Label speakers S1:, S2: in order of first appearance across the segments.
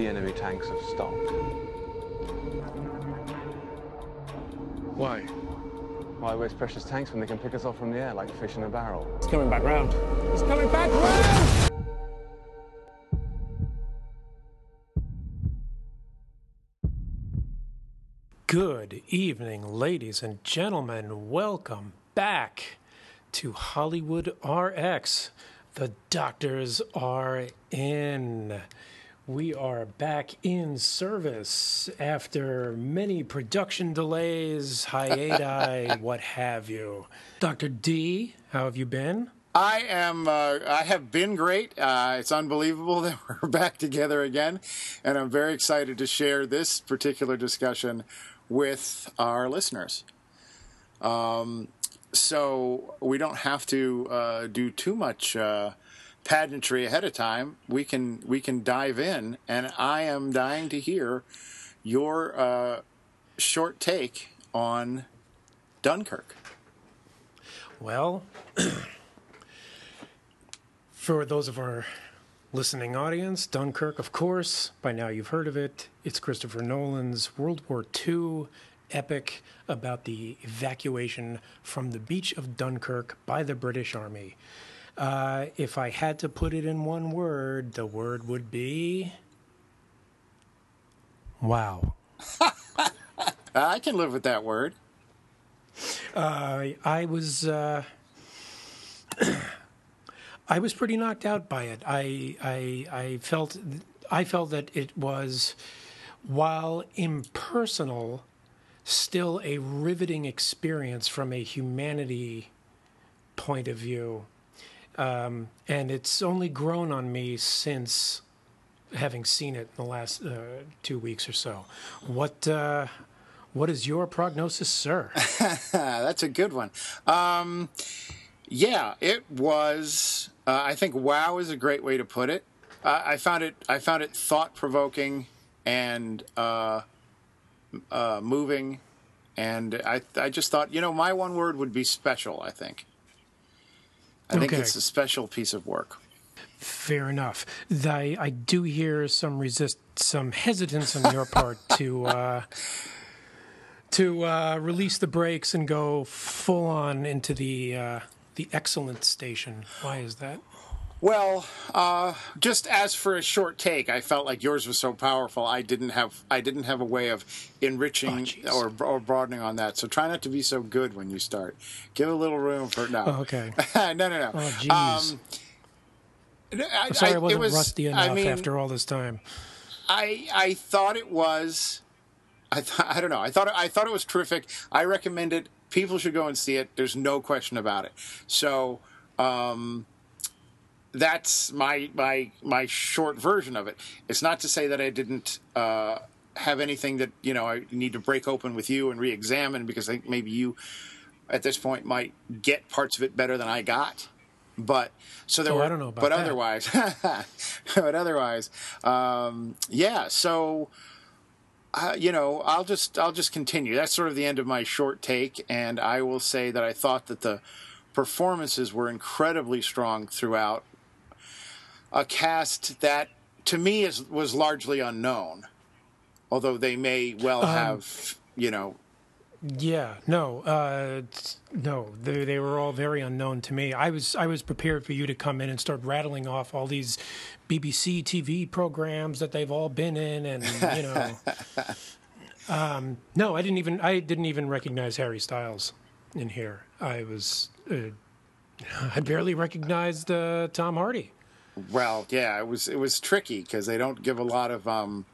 S1: the enemy tanks have stopped.
S2: Why?
S1: Why waste precious tanks when they can pick us off from the air like fish in a barrel?
S3: It's coming back round. It's coming back round!
S4: Good evening, ladies and gentlemen. Welcome back to Hollywood RX. The doctors are in. We are back in service after many production delays, hiati, what have you. Dr. D, how have you been?
S5: I am. Uh, I have been great. Uh, it's unbelievable that we're back together again, and I'm very excited to share this particular discussion with our listeners. Um, so we don't have to uh, do too much uh, pageantry ahead of time. We can we can dive in, and I am dying to hear your uh, short take on Dunkirk.
S4: Well, for those of our listening audience, Dunkirk, of course, by now you've heard of it. It's Christopher Nolan's World War II epic about the evacuation from the beach of Dunkirk by the British Army. Uh, if I had to put it in one word, the word would be. Wow.
S5: I can live with that word.
S4: Uh, I was. Uh, I was pretty knocked out by it. I, I, I felt, I felt that it was, while impersonal, still a riveting experience from a humanity point of view. Um, and it's only grown on me since having seen it in the last uh, two weeks or so. What uh, what is your prognosis, sir?
S5: That's a good one. Um, yeah, it was. Uh, I think "wow" is a great way to put it. I found it. I found it thought provoking and uh, uh, moving, and I I just thought you know my one word would be special. I think. I think it's a special piece of work.
S4: Fair enough. I, I do hear some resist, some hesitance on your part to uh, to uh, release the brakes and go full on into the uh, the excellent station. Why is that?
S5: Well, uh, just as for a short take, I felt like yours was so powerful. I didn't have I didn't have a way of enriching
S4: Oh,
S5: or, or broadening on that. So try not to be so good when you start. Give a little room for no.
S4: Oh, okay.
S5: no, no, no.
S4: Oh, jeez.
S5: Um, I,
S4: I'm sorry I, wasn't
S5: was-
S4: rusty enough
S5: I mean,
S4: after all this time.
S5: I I thought it was. I th- I don't know. I thought I thought it was terrific. I recommend it. People should go and see it. There's no question about it. So. Um, that's my my my short version of it. It's not to say that I didn't uh, have anything that you know I need to break open with you and re-examine because I think maybe you at this point might get parts of it better than I got. But so there
S4: Oh,
S5: were,
S4: I don't know about
S5: but
S4: that.
S5: otherwise, but otherwise, um, yeah. So uh, you know, I'll just I'll just continue. That's sort of the end of my short take, and I will say that I thought that the performances were incredibly strong throughout. A cast that to me is was largely unknown, although they may well have you know.
S4: Yeah, no, uh, no, they, they were all very unknown to me. I was I was prepared for you to come in and start rattling off all these BBC TV programs that they've all been in, and you know, um, no, I didn't even I didn't even recognize Harry Styles in here. I was uh, I barely recognized uh, Tom Hardy.
S5: Well, yeah, it was it was tricky because they don't give a lot of um,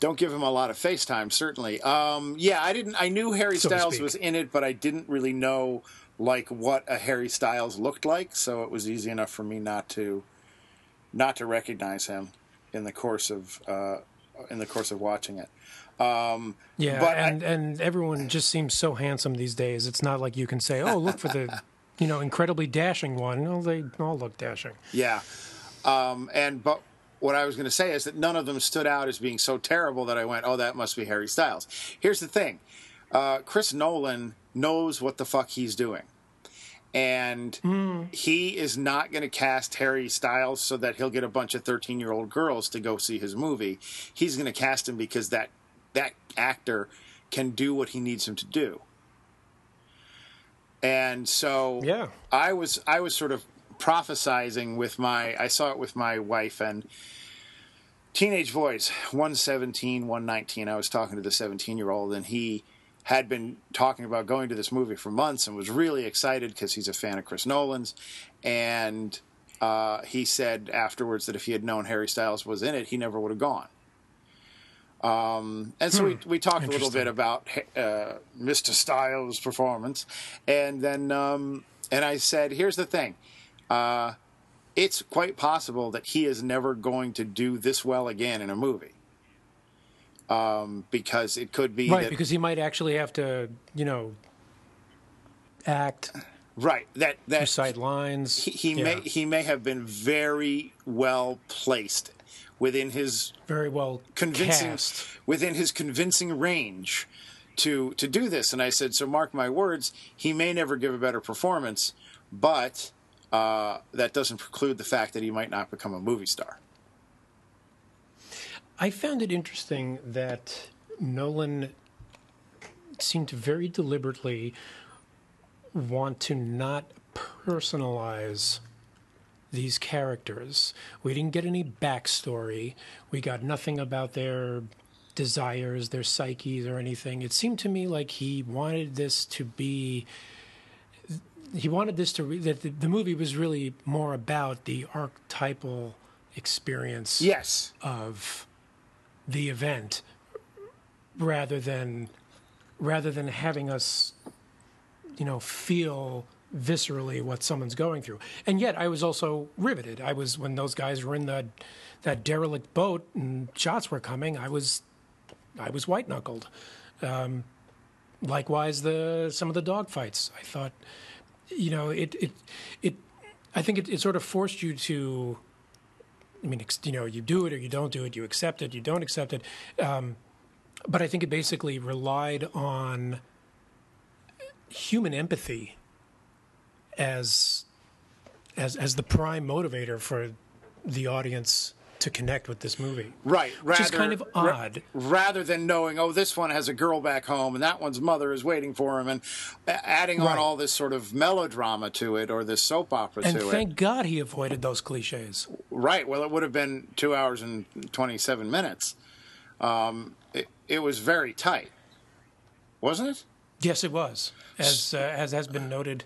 S5: don't give him a lot of FaceTime. Certainly, um, yeah, I didn't. I knew Harry
S4: So
S5: Styles was in it, but I didn't really know like what a Harry Styles looked like. So it was easy enough for me not to not to recognize him in the course of uh, in the course of watching it. Um,
S4: Yeah,
S5: But I-
S4: and and everyone just seems so handsome these days. It's not like you can say, "Oh, look for the." You know, incredibly dashing one. No, they all look dashing.
S5: Yeah. Um, and but what I was going to say is that none of them stood out as being so terrible that I went, "Oh, that must be Harry Styles." Here's the thing: uh, Chris Nolan knows what the fuck he's doing, and he is not going to cast Harry Styles so that he'll get a bunch of 13 year old girls to go see his movie. He's going to cast him because that that actor can do what he needs him to do. And so
S4: Yeah.
S5: I was I was sort of prophesizing with my I saw it with my wife and teenage boys, one seventeen, one nineteen. I was talking to the 17 year old and he had been talking about going to this movie for months and was really excited because he's a fan of Chris Nolan's. And uh, he said afterwards that if he had known Harry Styles was in it, he never would have gone. Um, and so we, we talked a little bit about uh, Mr. Styles' performance, and then um, and I said, "Here's the thing, uh, it's quite possible that he is never going to do this well again in a movie, um, because it could be
S4: Right,
S5: that,
S4: because he might actually have to, you know, act,
S5: right that that
S4: recite lines.
S5: he, he
S4: Yeah.
S5: may he may have been very well placed within his
S4: very well
S5: convincing
S4: cast.
S5: within his convincing range to to do this and i said so mark my words he may never give a better performance but uh, that doesn't preclude the fact that he might not become a movie star
S4: I found it interesting that Nolan seemed to very deliberately want to not personalize these characters. We didn't get any backstory. We got nothing about their desires, their psyches, or anything. It seemed to me like he wanted this to be. He wanted this to re- that the, the movie was really more about the archetypal experience
S5: yes.
S4: of the event rather than rather than having us you know feel viscerally what someone's going through. And yet i was also riveted. I was when those guys were in that that derelict boat and shots were coming i was i was white knuckled um, likewise the some of the dog fights i thought you know it it it i think it, it sort of forced you to I mean, you know, you do it or you don't do it. You accept it, you don't accept it. Um, but I think it basically relied on human empathy as as as the prime motivator for the audience to connect with this movie.
S5: right
S4: Which is kind of
S5: ra-
S4: odd.
S5: rather than knowing oh this one has a girl back home and that one's mother is waiting for him and adding on all this sort of melodrama to it or this soap opera
S4: And
S5: to it
S4: thank God he avoided those cliches.
S5: Right. Well, it would have been two hours and 27 minutes. Um, it, it was very tight, wasn't it?
S4: Yes, it was, as uh, as has been noted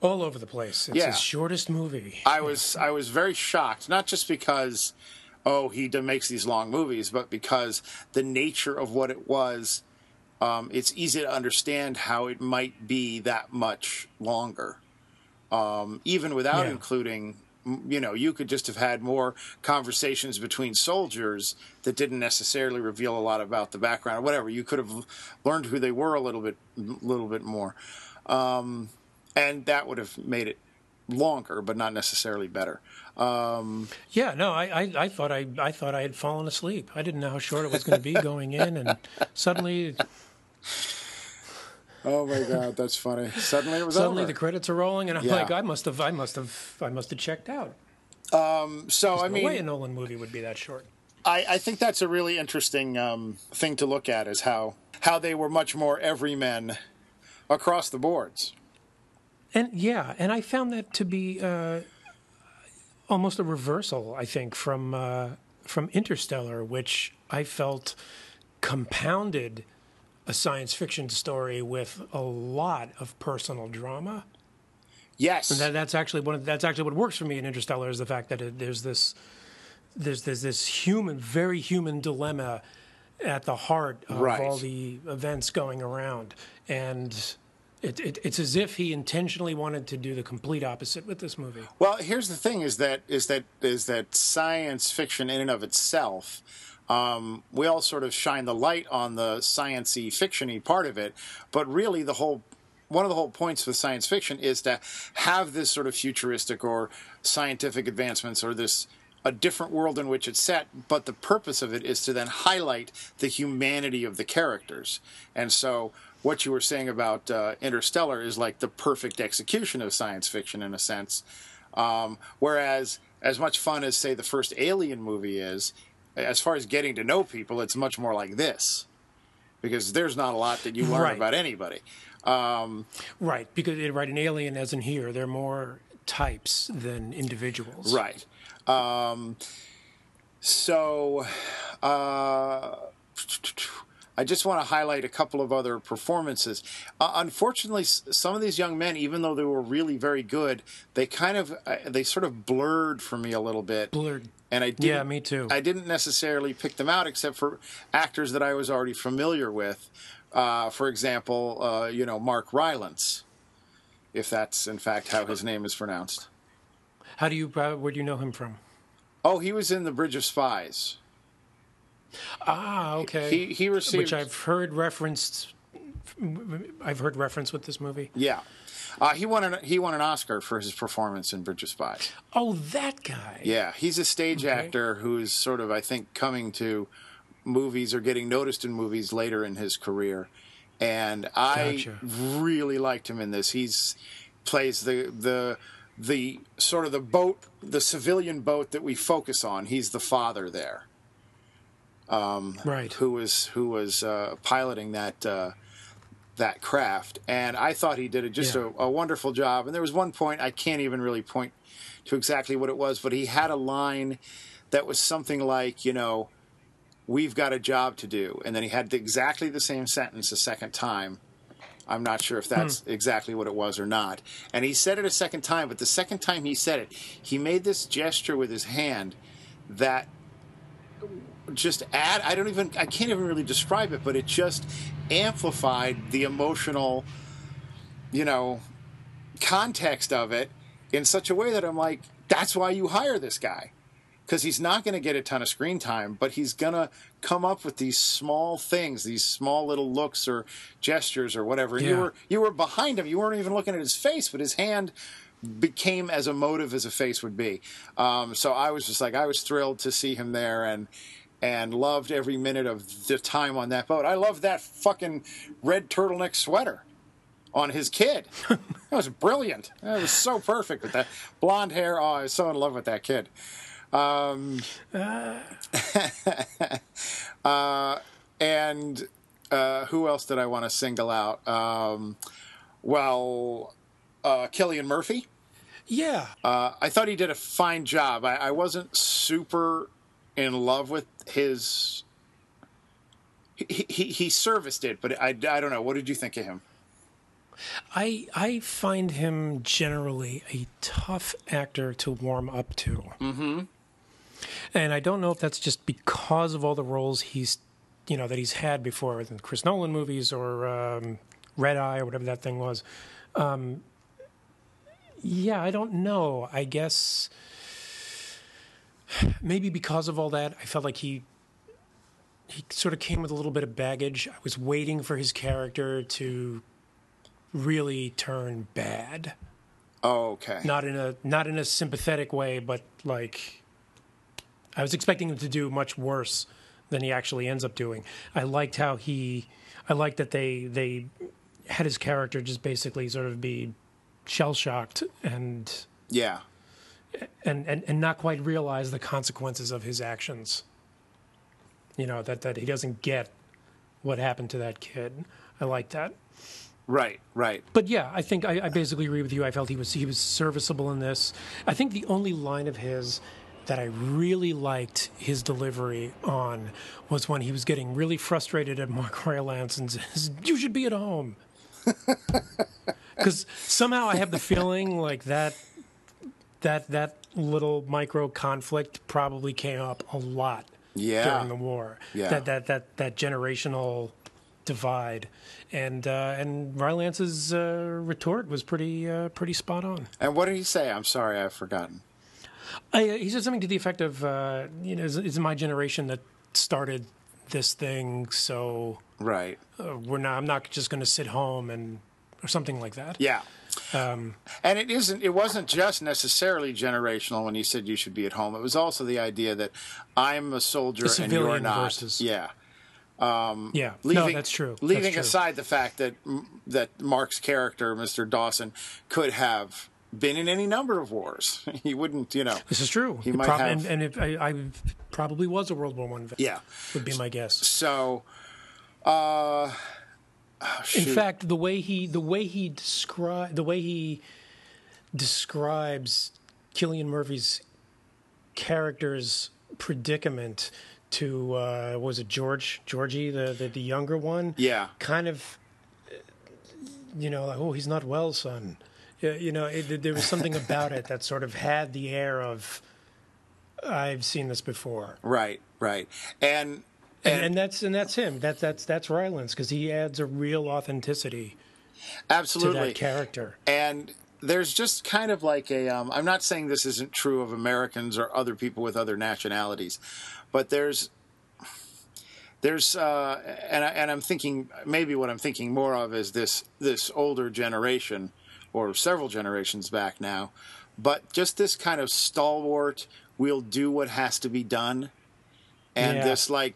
S4: all over the place. It's
S5: Yeah.
S4: his shortest movie.
S5: I was I was very shocked, not just because oh he makes these long movies, but because the nature of what it was. Um, it's easy to understand how it might be that much longer, um, even without
S4: Yeah.
S5: including. You know, you could just have had more conversations between soldiers that didn't necessarily reveal a lot about the background or whatever. You could have learned who they were a little bit, little bit more, um, and that would have made it longer, but not necessarily better. Um,
S4: Yeah, no, I, I, I thought I, I thought I had fallen asleep. I didn't know how short it was going to be going in, and suddenly,
S5: oh my god, that's funny! Suddenly it was
S4: suddenly
S5: over.
S4: the credits are rolling, and I'm
S5: Yeah.
S4: like, I must have, I must have, I must have checked out.
S5: so I
S4: No way a Nolan movie would be that short.
S5: I, I think that's a really interesting um, thing to look at is how how they were much more everymen across the boards.
S4: And yeah, and I found that to be uh, almost a reversal. I think from uh, from Interstellar, which I felt compounded a science fiction story with a lot of personal drama.
S5: Yes,
S4: That, that's actually one. Of, that's actually what works for me in Interstellar is the fact that it, there's this, there's there's this human, very human dilemma at the heart of
S5: Right.
S4: all the events going around, and it, it, it's as if he intentionally wanted to do the complete opposite with this movie.
S5: Well, here's the thing: is that is that is that science fiction in and of itself. Um, we all sort of shine the light on the sciency fictiony part of it, but really the whole one of the whole points with science fiction is to have this sort of futuristic or scientific advancements or this a different world in which it's set, but the purpose of it is to then highlight the humanity of the characters. And so what you were saying about uh, Interstellar is like the perfect execution of science fiction in a sense. Um, whereas, as much fun as say the first Alien movie is, as far as getting to know people, it's much more like this because there's not a lot that you learn
S4: Right.
S5: about anybody.
S4: Right, because right, an alien as in here, they're more types than individuals.
S5: Right. Um, so, uh, I just want to highlight a couple of other performances. Uh, unfortunately, some of these young men, even though they were really very good, they kind of uh, they sort of blurred for me a little bit.
S4: Blurred.
S5: And I didn't,
S4: Yeah, me too.
S5: I didn't necessarily pick them out except for actors that I was already familiar with. Uh, for example, uh, you know Mark Rylance, if that's in fact how his name is pronounced.
S4: How do you? Uh, where do you know him from?
S5: Oh, he was in the Bridge of Spies.
S4: Ah, okay.
S5: He he received
S4: Which I've heard referenced. I've heard reference with this movie.
S5: yeah. Uh, he won an he won an Oscar for his performance in Bridge of Spies.
S4: Oh, that guy.
S5: Yeah, he's a stage
S4: Okay.
S5: actor who's sort of I think coming to movies or getting noticed in movies later in his career, and I
S4: Gotcha.
S5: really liked him in this. He's plays the the the sort of the boat, the civilian boat that we focus on. He's the father there.
S4: Right.
S5: who was who was uh, piloting that uh, that craft, and I thought he did a, just
S4: Yeah.
S5: a, a wonderful job. And there was one point I can't even really point to exactly what it was, but he had a line that was something like, you know, "We've got a job to do," and then he had exactly the same sentence a second time. I'm not sure if that's exactly what it was or not. And he said it a second time, but the second time he said it, he made this gesture with his hand that just add I don't even I can't even really describe it, but it just amplified the emotional, you know, context of it in such a way that I'm like, that's why you hire this guy. Because he's not going to get a ton of screen time, but he's going to come up with these small things, these small little looks or gestures or whatever. And You were you were behind him. You weren't even looking at his face, but his hand became as emotive as a face would be. Um, so I was just like, I was thrilled to see him there and and loved every minute of the time on that boat. I loved that fucking red turtleneck sweater on his kid. that was brilliant. That was so perfect with that blonde hair. Oh, I was so in love with that kid. Um, uh, and uh, who else did I want to single out? Um, well, uh, Cillian Murphy.
S4: Yeah.
S5: Uh, I thought he did a fine job. I, I wasn't super in love with his. He, he he serviced it, but I, I don't know. What did you think of him?
S4: I I find him generally a tough actor to warm up to. Mm-hmm. And I don't know if that's just because of all the roles he's, you know, that he's had before in Chris Nolan movies or um, Red Eye or whatever that thing was. Um, yeah, I don't know. I guess maybe because of all that, I felt like he he sort of came with a little bit of baggage. I was waiting for his character to really turn bad.
S5: Oh, okay.
S4: Not in a not in a sympathetic way, but like I was expecting him to do much worse than he actually ends up doing. I liked how he I liked that they they had his character just basically sort of be shell shocked and
S5: Yeah.
S4: And, and, and not quite realize the consequences of his actions. You know, that, that he doesn't get what happened to that kid. I like that.
S5: Right. Right.
S4: But yeah, I think I, I basically agree with you. I felt he was he was serviceable in this. I think the only line of his that I really liked his delivery on was when he was getting really frustrated at Mark Rylance and says, "You should be at home." Because somehow I have the feeling like that that that little micro conflict probably came up a lot
S5: Yeah.
S4: during the war.
S5: Yeah.
S4: That that that that generational divide, and uh, and Rylance's uh, retort was pretty uh, pretty spot on.
S5: And what did he say? I'm sorry, I've forgotten.
S4: I, he said something to the effect of, uh, you know, it's, it's my generation that started this thing, so
S5: Right.
S4: uh, we're not. I'm not just going to sit home and or something like that.
S5: Yeah.
S4: Um,
S5: And it isn't. It wasn't just necessarily generational when he said you should be at home. It was also the idea that I'm a soldier and you're not.
S4: versus-
S5: Yeah.
S4: yeah,
S5: leaving,
S4: no, that's true. That's
S5: Leaving
S4: true.
S5: aside the fact that that Mark's character, Mr. Dawson, could have been in any number of wars. He wouldn't, you know.
S4: This is true.
S5: He
S4: It
S5: might
S4: prob-
S5: have-
S4: and, and I, I probably was a World War One vet.
S5: Yeah.
S4: would be my guess.
S5: So, uh, oh,
S4: In fact, the way he the way he describe the way he describes Cillian Murphy's character's predicament to uh, was it George Georgie the, the the younger one?
S5: Yeah.
S4: kind of. uh, You know, like oh, he's not well, son. Yeah, You know, it, there was something about it that sort of had the air of, I've seen this before.
S5: right, right, and
S4: and, and that's and that's him. That that's that's Rylance because he adds a real authenticity
S5: Absolutely, to
S4: that character.
S5: and there's just kind of like a um, i'm not saying this isn't true of americans or other people with other nationalities but there's there's uh, and, I, and i'm thinking maybe what i'm thinking more of is this this older generation or several generations back now but just this kind of stalwart we'll do what has to be done and
S4: Yeah.
S5: this like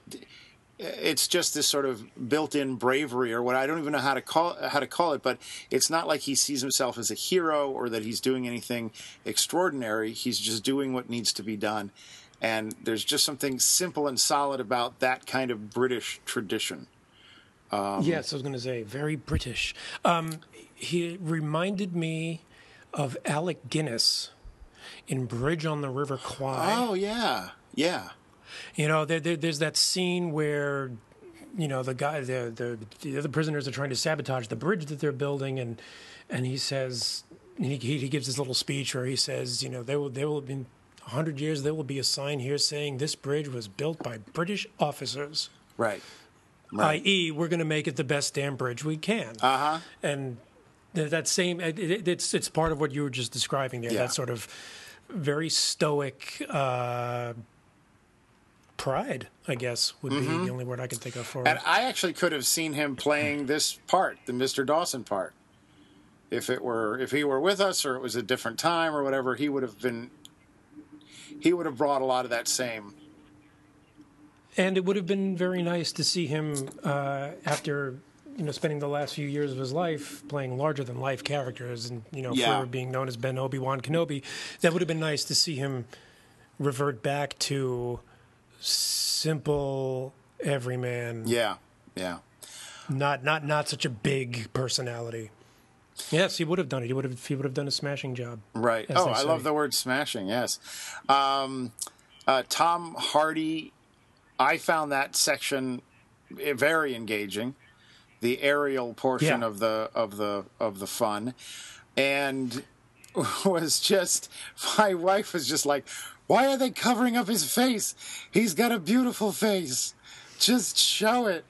S5: it's just this sort of built-in bravery or what I don't even know how to call how to call it but it's not like he sees himself as a hero or that he's doing anything extraordinary he's just doing what needs to be done and there's just something simple and solid about that kind of British tradition
S4: yes, I was going to say very British. Um, he reminded me of Alec Guinness in Bridge on the River Kwai.
S5: oh yeah yeah
S4: You know, there, there, there's that scene where, you know, the guy, the, the the other prisoners are trying to sabotage the bridge that they're building, and and he says, he he gives this little speech where he says, you know, there will there will be. 100 years there will be a sign here saying this bridge was built by British officers.
S5: right Right.
S4: i.e., we're going to make it the best damn bridge we can.
S5: uh huh
S4: and th- that same it, it, it's it's part of what you were just describing there.
S5: Yeah.
S4: That sort of very stoic uh, pride, I guess, would be the only word I can think of for
S5: Mm-hmm. and. I actually could have seen him playing this part the Mr. Dawson part if it were if he were with us or it was a different time or whatever he would have been he would have brought a lot of that same
S4: And it would have been very nice to see him uh, after you know spending the last few years of his life playing larger than life characters, and you know
S5: Yeah.
S4: for being known as Ben Obi Wan Kenobi. That would have been nice to see him revert back to simple everyman.
S5: yeah yeah
S4: not not not such a big personality. Yes, he would have done it. He would have he would have done a smashing job.
S5: Right. Oh, I love the word smashing. Yes. Um, uh, Tom Hardy. I found that section very engaging. The aerial portion
S4: Yeah.
S5: of the of the of the fun, and was just my wife was just like, "Why are they covering up his face? He's got a beautiful face. Just show it."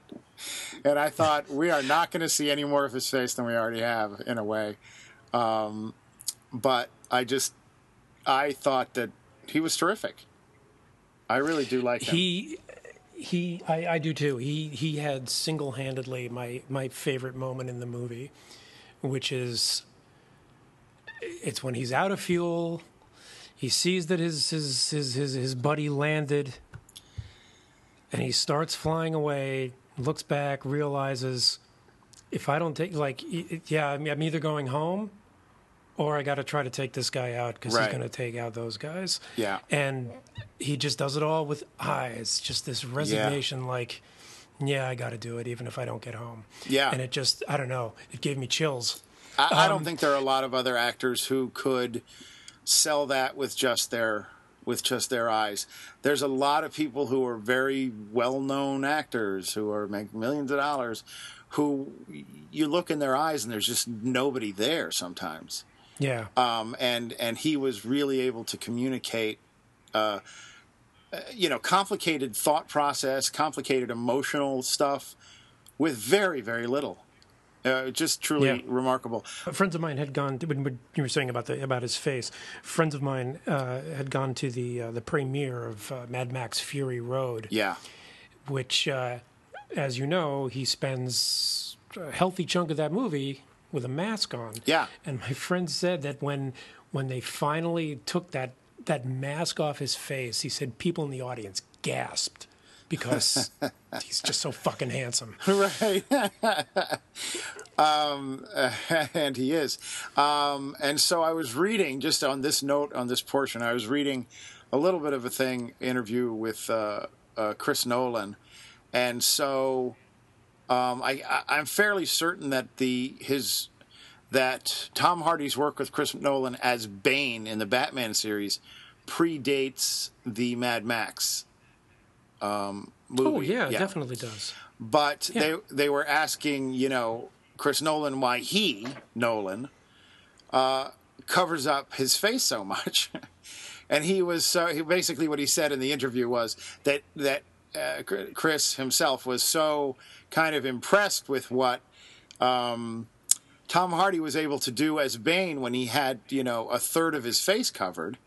S5: And I thought we are not going to see any more of his face than we already have, in a way um, but I just I thought that he was terrific. I really do like him.
S4: He he I, I do too. He he had single handedly my my favorite moment in the movie, which is it's when he's out of fuel. He sees that his his his his, his buddy landed, and he starts flying away. Looks back, realizes if I don't take like yeah, I'm, either going home or I got to try to take this guy out because
S5: Right.
S4: he's going to take out those guys.
S5: Yeah.
S4: and he just does it all with eyes, just this resignation, like, yeah, I got to do it even if I don't get home.
S5: Yeah.
S4: and it just I don't know, it gave me chills.
S5: I, I
S4: um,
S5: don't think there are a lot of other actors who could sell that with just their with just their eyes. There's a lot of people who are very well-known actors who are making millions of dollars who you look in their eyes and there's just nobody there sometimes.
S4: Yeah,
S5: um, and and he was really able to communicate, uh, uh, you know, complicated thought process, complicated emotional stuff, with very very little. Uh, just truly
S4: Yeah.
S5: remarkable.
S4: friends of mine had gone to, when you were saying about the about his face. Friends of mine uh, had gone to the uh, the premiere of uh, Mad Max Fury Road.
S5: Yeah,
S4: which, uh, as you know, he spends a healthy chunk of that movie with a mask on.
S5: Yeah.
S4: And my friend said that when when they finally took that that mask off his face, he said people in the audience gasped because he's just so fucking handsome.
S5: right. um, and he is. Um, and so I was reading, just on this note, on this portion, I was reading a little bit of a thing, interview with uh, uh, Chris Nolan. And so um, I, I, I'm fairly certain that the his that Tom Hardy's work with Chris Nolan as Bane in the Batman series predates the Mad Max um, movie.
S4: Oh yeah, it definitely does.
S5: But
S4: Yeah.
S5: they they were asking, you know, Chris Nolan why he Nolan uh, covers up his face so much, and he was so he, basically what he said in the interview was that that uh, Chris himself was so kind of impressed with what um, Tom Hardy was able to do as Bane when he had you know a third of his face covered.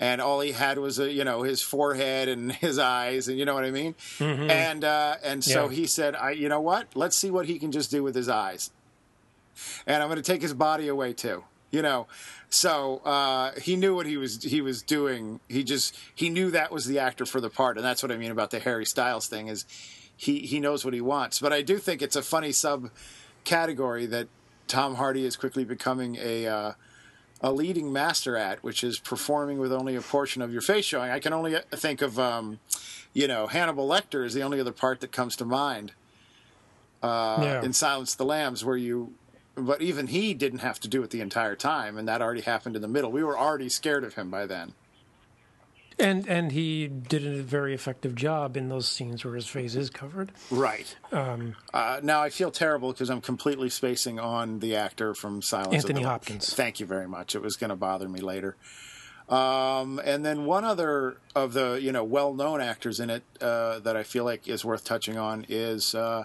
S5: And all he had was a, you know his forehead and his eyes and you know what I mean, and uh, and so
S4: Yeah.
S5: he said, I you know what, let's see what he can just do with his eyes, and I'm going to take his body away too, you know. So uh, he knew what he was he was doing. He just he knew that was the actor for the part, and that's what I mean about the Harry Styles thing is he he knows what he wants. But I do think it's a funny sub category that Tom Hardy is quickly becoming a uh, a leading master at, which is performing with only a portion of your face showing. I can only think of um, you know Hannibal Lecter is the only other part that comes to mind uh,
S4: Yeah.
S5: in Silence the Lambs, where you. But even he didn't have to do it the entire time, and that already happened in the middle. We were already scared of him by then.
S4: And and he did a very effective job in those scenes where his face is covered.
S5: Right.
S4: Um,
S5: Uh, now I feel terrible because I'm completely spacing on the actor from Silence.
S4: Anthony
S5: of the
S4: Hopkins.
S5: Thank you very much. It was going to bother me later. Um, and then one other of the you know well-known actors in it uh, that I feel like is worth touching on is uh,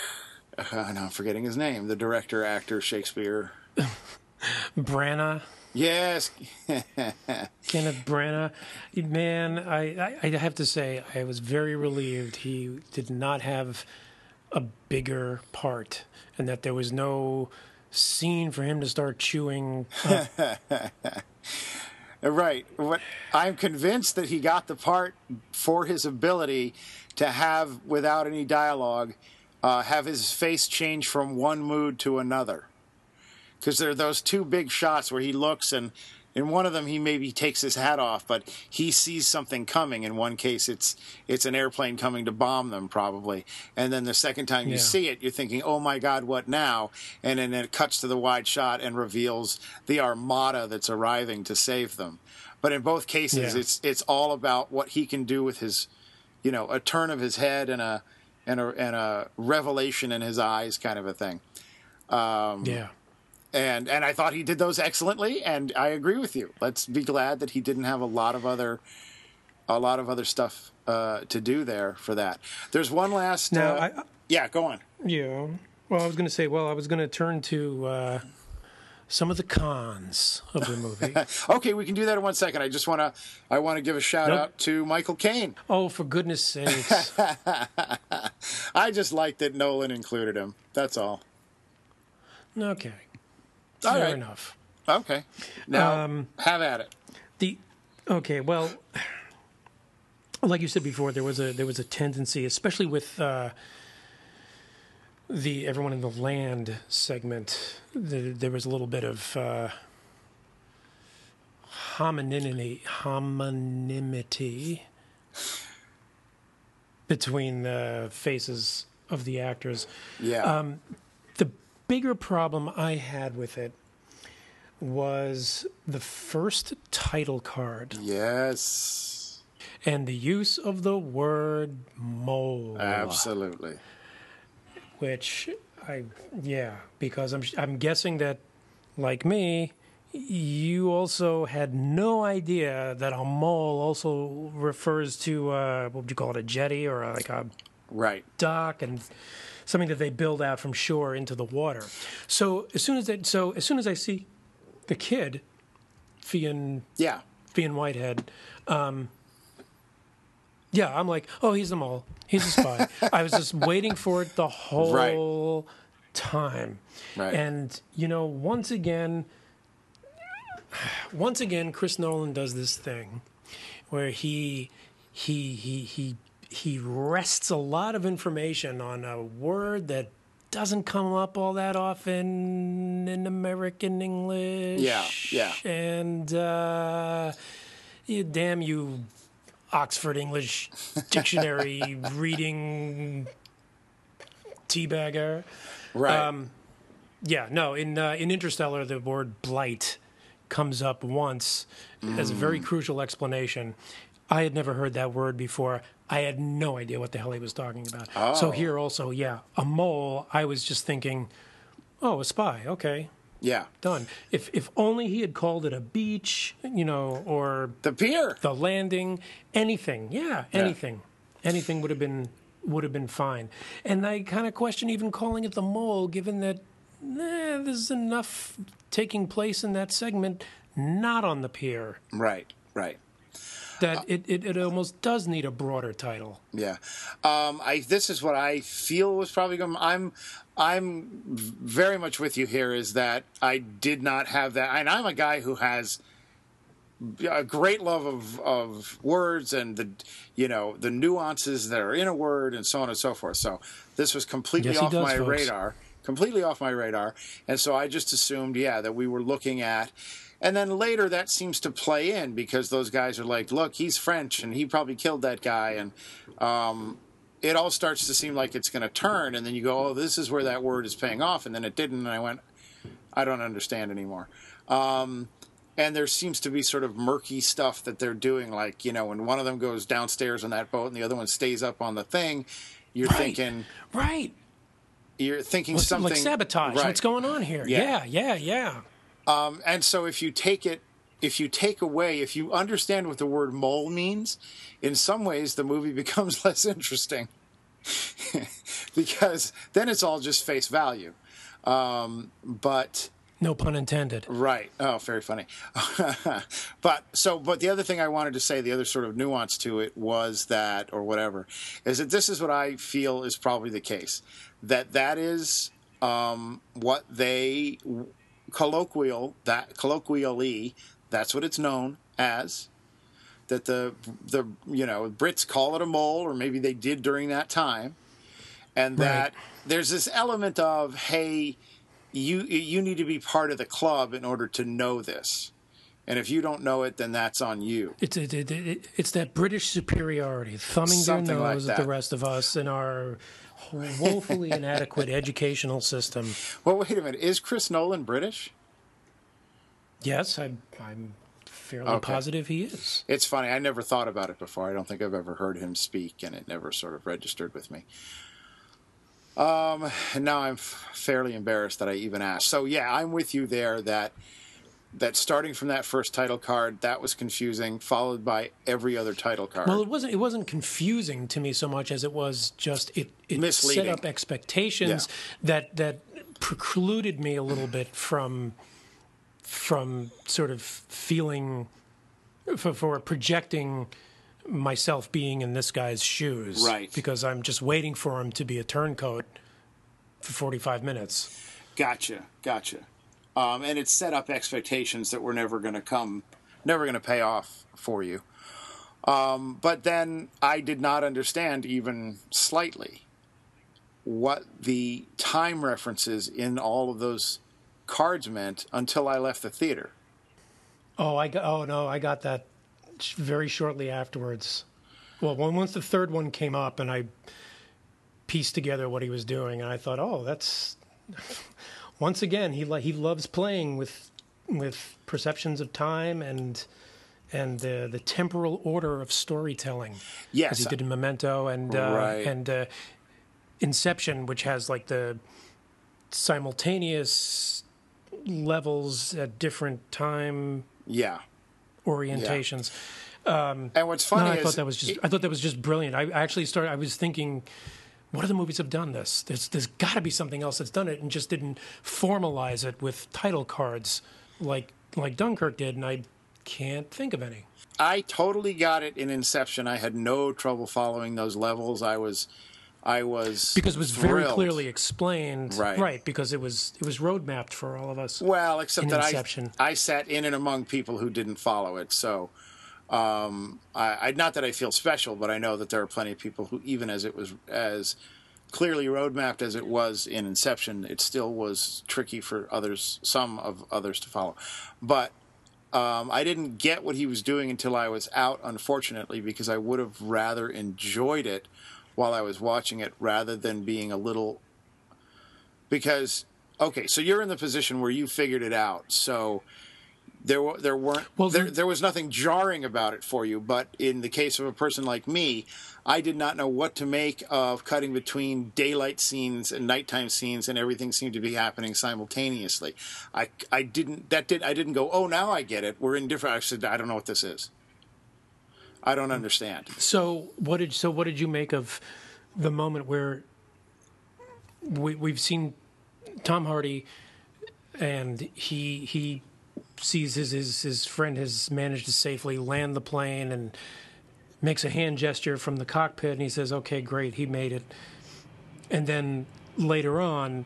S5: uh, now I'm forgetting his name. The director, actor, Shakespeare.
S4: Branagh,
S5: Yes,
S4: Kenneth Branagh, man, I, I I have to say I was very relieved he did not have a bigger part, and that there was no scene for him to start chewing.
S5: Right. What I'm convinced that he got the part for his ability to have, without any dialogue, uh, have his face change from one mood to another. Because there are those two big shots where he looks and. In one of them, he maybe takes his hat off, but he sees something coming. In one case, it's it's an airplane coming to bomb them, probably. And then the second time you
S4: Yeah.
S5: see it, you're thinking, "Oh my God, what now?" And then it cuts to the wide shot and reveals the armada that's arriving to save them. But in both cases,
S4: Yeah.
S5: it's it's all about what he can do with his, you know, a turn of his head and a and a and a revelation in his eyes, kind of a thing.
S4: Um, yeah,
S5: And and I thought he did those excellently, and I agree with you. Let's be glad that he didn't have a lot of other a lot of other stuff uh, to do there for that. There's one last.
S4: Now,
S5: uh,
S4: I-
S5: yeah, go on.
S4: yeah. Well, I was going to say, well, I was going to turn to uh, some of the cons of the movie.
S5: Okay, we can do that in one second. I just want to I want to give a shout
S4: Nope.
S5: out to Michael Caine.
S4: oh, for goodness sakes!
S5: I just like that Nolan included him. That's all.
S4: Okay,
S5: All
S4: fair
S5: right.
S4: enough.
S5: Okay. Now
S4: Um,
S5: have at it.
S4: The okay, well, like you said before, there was a there was a tendency, especially with uh, the everyone in the land segment. The, there was a little bit of uh, homonymity, homonymity between the faces of the actors.
S5: Yeah.
S4: Um, bigger problem I had with it was the first title card
S5: yes.
S4: and the use of the word mole,
S5: Absolutely.
S4: which I yeah, because I'm I'm guessing that like me, you also had no idea that a mole also refers to uh, what would you call it, a jetty or a, like a
S5: Right.
S4: dock and something that they build out from shore into the water. So as soon as that, so as soon as I see the kid, Fionn
S5: Yeah.
S4: Fionn Whitehead, um, yeah, I'm like, oh, he's the mole. He's a spy. I was just waiting for it the whole time.
S5: Right.
S4: And you know, once again, once again, Chris Nolan does this thing where he he he he he rests a lot of information on a word that doesn't come up all that often in American English.
S5: Yeah, yeah.
S4: And uh, you, damn you, Oxford English Dictionary reading teabagger.
S5: Right.
S4: Um, yeah, no. In uh, in Interstellar, the word blight comes up once as a very crucial explanation. I had never heard that word before. I had no idea what the hell he was talking about. So here also, yeah, a mole. I was just thinking, oh, a spy. Okay,
S5: yeah.
S4: done. If if only he had called it a beach, you know, or
S5: The pier.
S4: the landing, anything. Yeah, anything. Anything would have been would have been fine. And I kind of question even calling it the mole, given that eh, there's enough taking place in that segment not on the pier
S5: Right. Right.
S4: That it, it, it almost does need a broader title.
S5: Yeah, um, I this is what I feel was probably going. I'm I'm very much with you here. Is that I did not have that, and I'm a guy who has a great love of of words and the you know the nuances that are in a word and so on and so forth. So this was completely
S4: Yes,
S5: off
S4: does,
S5: my
S4: folks.
S5: radar, completely off my radar, and so I just assumed, yeah, that we were looking at. And then later that seems to play in because those guys are like, look, he's French and he probably killed that guy. And um, it all starts to seem like it's going to turn. And then you go, oh, this is where that word is paying off. And then it didn't. And I went, I don't understand anymore. Um, and there seems to be sort of murky stuff that they're doing. Like, you know, when one of them goes downstairs on that boat and the other one stays up on the thing, you're
S4: Right.
S5: thinking,
S4: Right.
S5: you're thinking
S4: What's-
S5: something
S4: like sabotage.
S5: Right.
S4: What's going on here?
S5: Yeah.
S4: Yeah, yeah, yeah.
S5: And so if you take it if you take away if you understand what the word mole means in some ways the movie becomes less interesting. Because then it's all just face value. Um, but
S4: No pun intended.
S5: right. Oh very funny. But so but the other thing i wanted to say the other sort of nuance to it was that or whatever is that this is what i feel is probably the case. That that is um, what they colloquial that colloquially that's what it's known as that the the you know Brits call it a mole or maybe they did during that time and that there's this element of hey you you need to be part of the club in order to know this and if you don't know it then that's on you.
S4: It's it, it, it, it's that British superiority, thumbing
S5: Something
S4: their
S5: like
S4: nose at the rest of us and our woefully inadequate educational system.
S5: well wait a minute is Chris Nolan British
S4: Yes, I'm, I'm fairly
S5: Okay.
S4: positive he is.
S5: It's funny. I never thought about it before. I don't think I've ever heard him speak, and it never sort of registered with me. Um, and now I'm f- fairly embarrassed that I even asked. So yeah, I'm with you there. That that starting from that first title card, that was confusing, followed by every other title card.
S4: Well, it wasn't. It wasn't confusing to me so much as it was just it. It set up expectations
S5: Yeah.
S4: that that precluded me a little bit from from sort of feeling for, for projecting myself being in this guy's shoes,
S5: Right.
S4: Because I'm just waiting for him to be a turncoat for 45 minutes.
S5: Gotcha, gotcha. Um, and it set up expectations that were never going to come, never going to pay off for you. Um, but then I did not understand even slightly what the time references in all of those cards meant until I left the theater.
S4: Oh, I got. Oh no, I got that very shortly afterwards. Well, when, once the third one came up, and I pieced together what he was doing, and I thought, oh, that's once again he he loves playing with with perceptions of time and and the the temporal order of storytelling.
S5: Yes,
S4: as he did in Memento and uh,
S5: Right.
S4: and uh, Inception, which has like the simultaneous levels at different time
S5: yeah.
S4: orientations.
S5: And what's
S4: No,
S5: funny
S4: I
S5: is
S4: thought that was just I thought that was just brilliant. I I actually started I was thinking what other movies have done this? There's there's got to be something else that's done it and just didn't formalize it with title cards like like Dunkirk did and I can't think of any.
S5: I totally got it in Inception. I had no trouble following those levels. I was, I was
S4: Because it was very clearly explained
S5: Right.
S4: because it was it was road mapped for all of us.
S5: Well, except that
S4: Inception.
S5: I I sat in and among people who didn't follow it, so Um, I, I not that I feel special, but I know that there are plenty of people who, even as it was as clearly roadmapped as it was in Inception, it still was tricky for others, some of others to follow. But um, I didn't get what he was doing until I was out, unfortunately, because I would have rather enjoyed it while I was watching it rather than being a little. Because, okay, so you're in the position where you figured it out. So there, there weren't,
S4: Well,
S5: there, there was nothing jarring about it for you. But in the case of a person like me, I did not know what to make of cutting between daylight scenes and nighttime scenes, and everything seemed to be happening simultaneously. I, I didn't that did I didn't go. Oh, now I get it. We're in different. I said I don't know what this is. I don't understand.
S4: So what did so what did you make of the moment where we we've seen Tom Hardy and he he sees his his his friend has managed to safely land the plane and makes a hand gesture from the cockpit and he says okay great he made it and then later on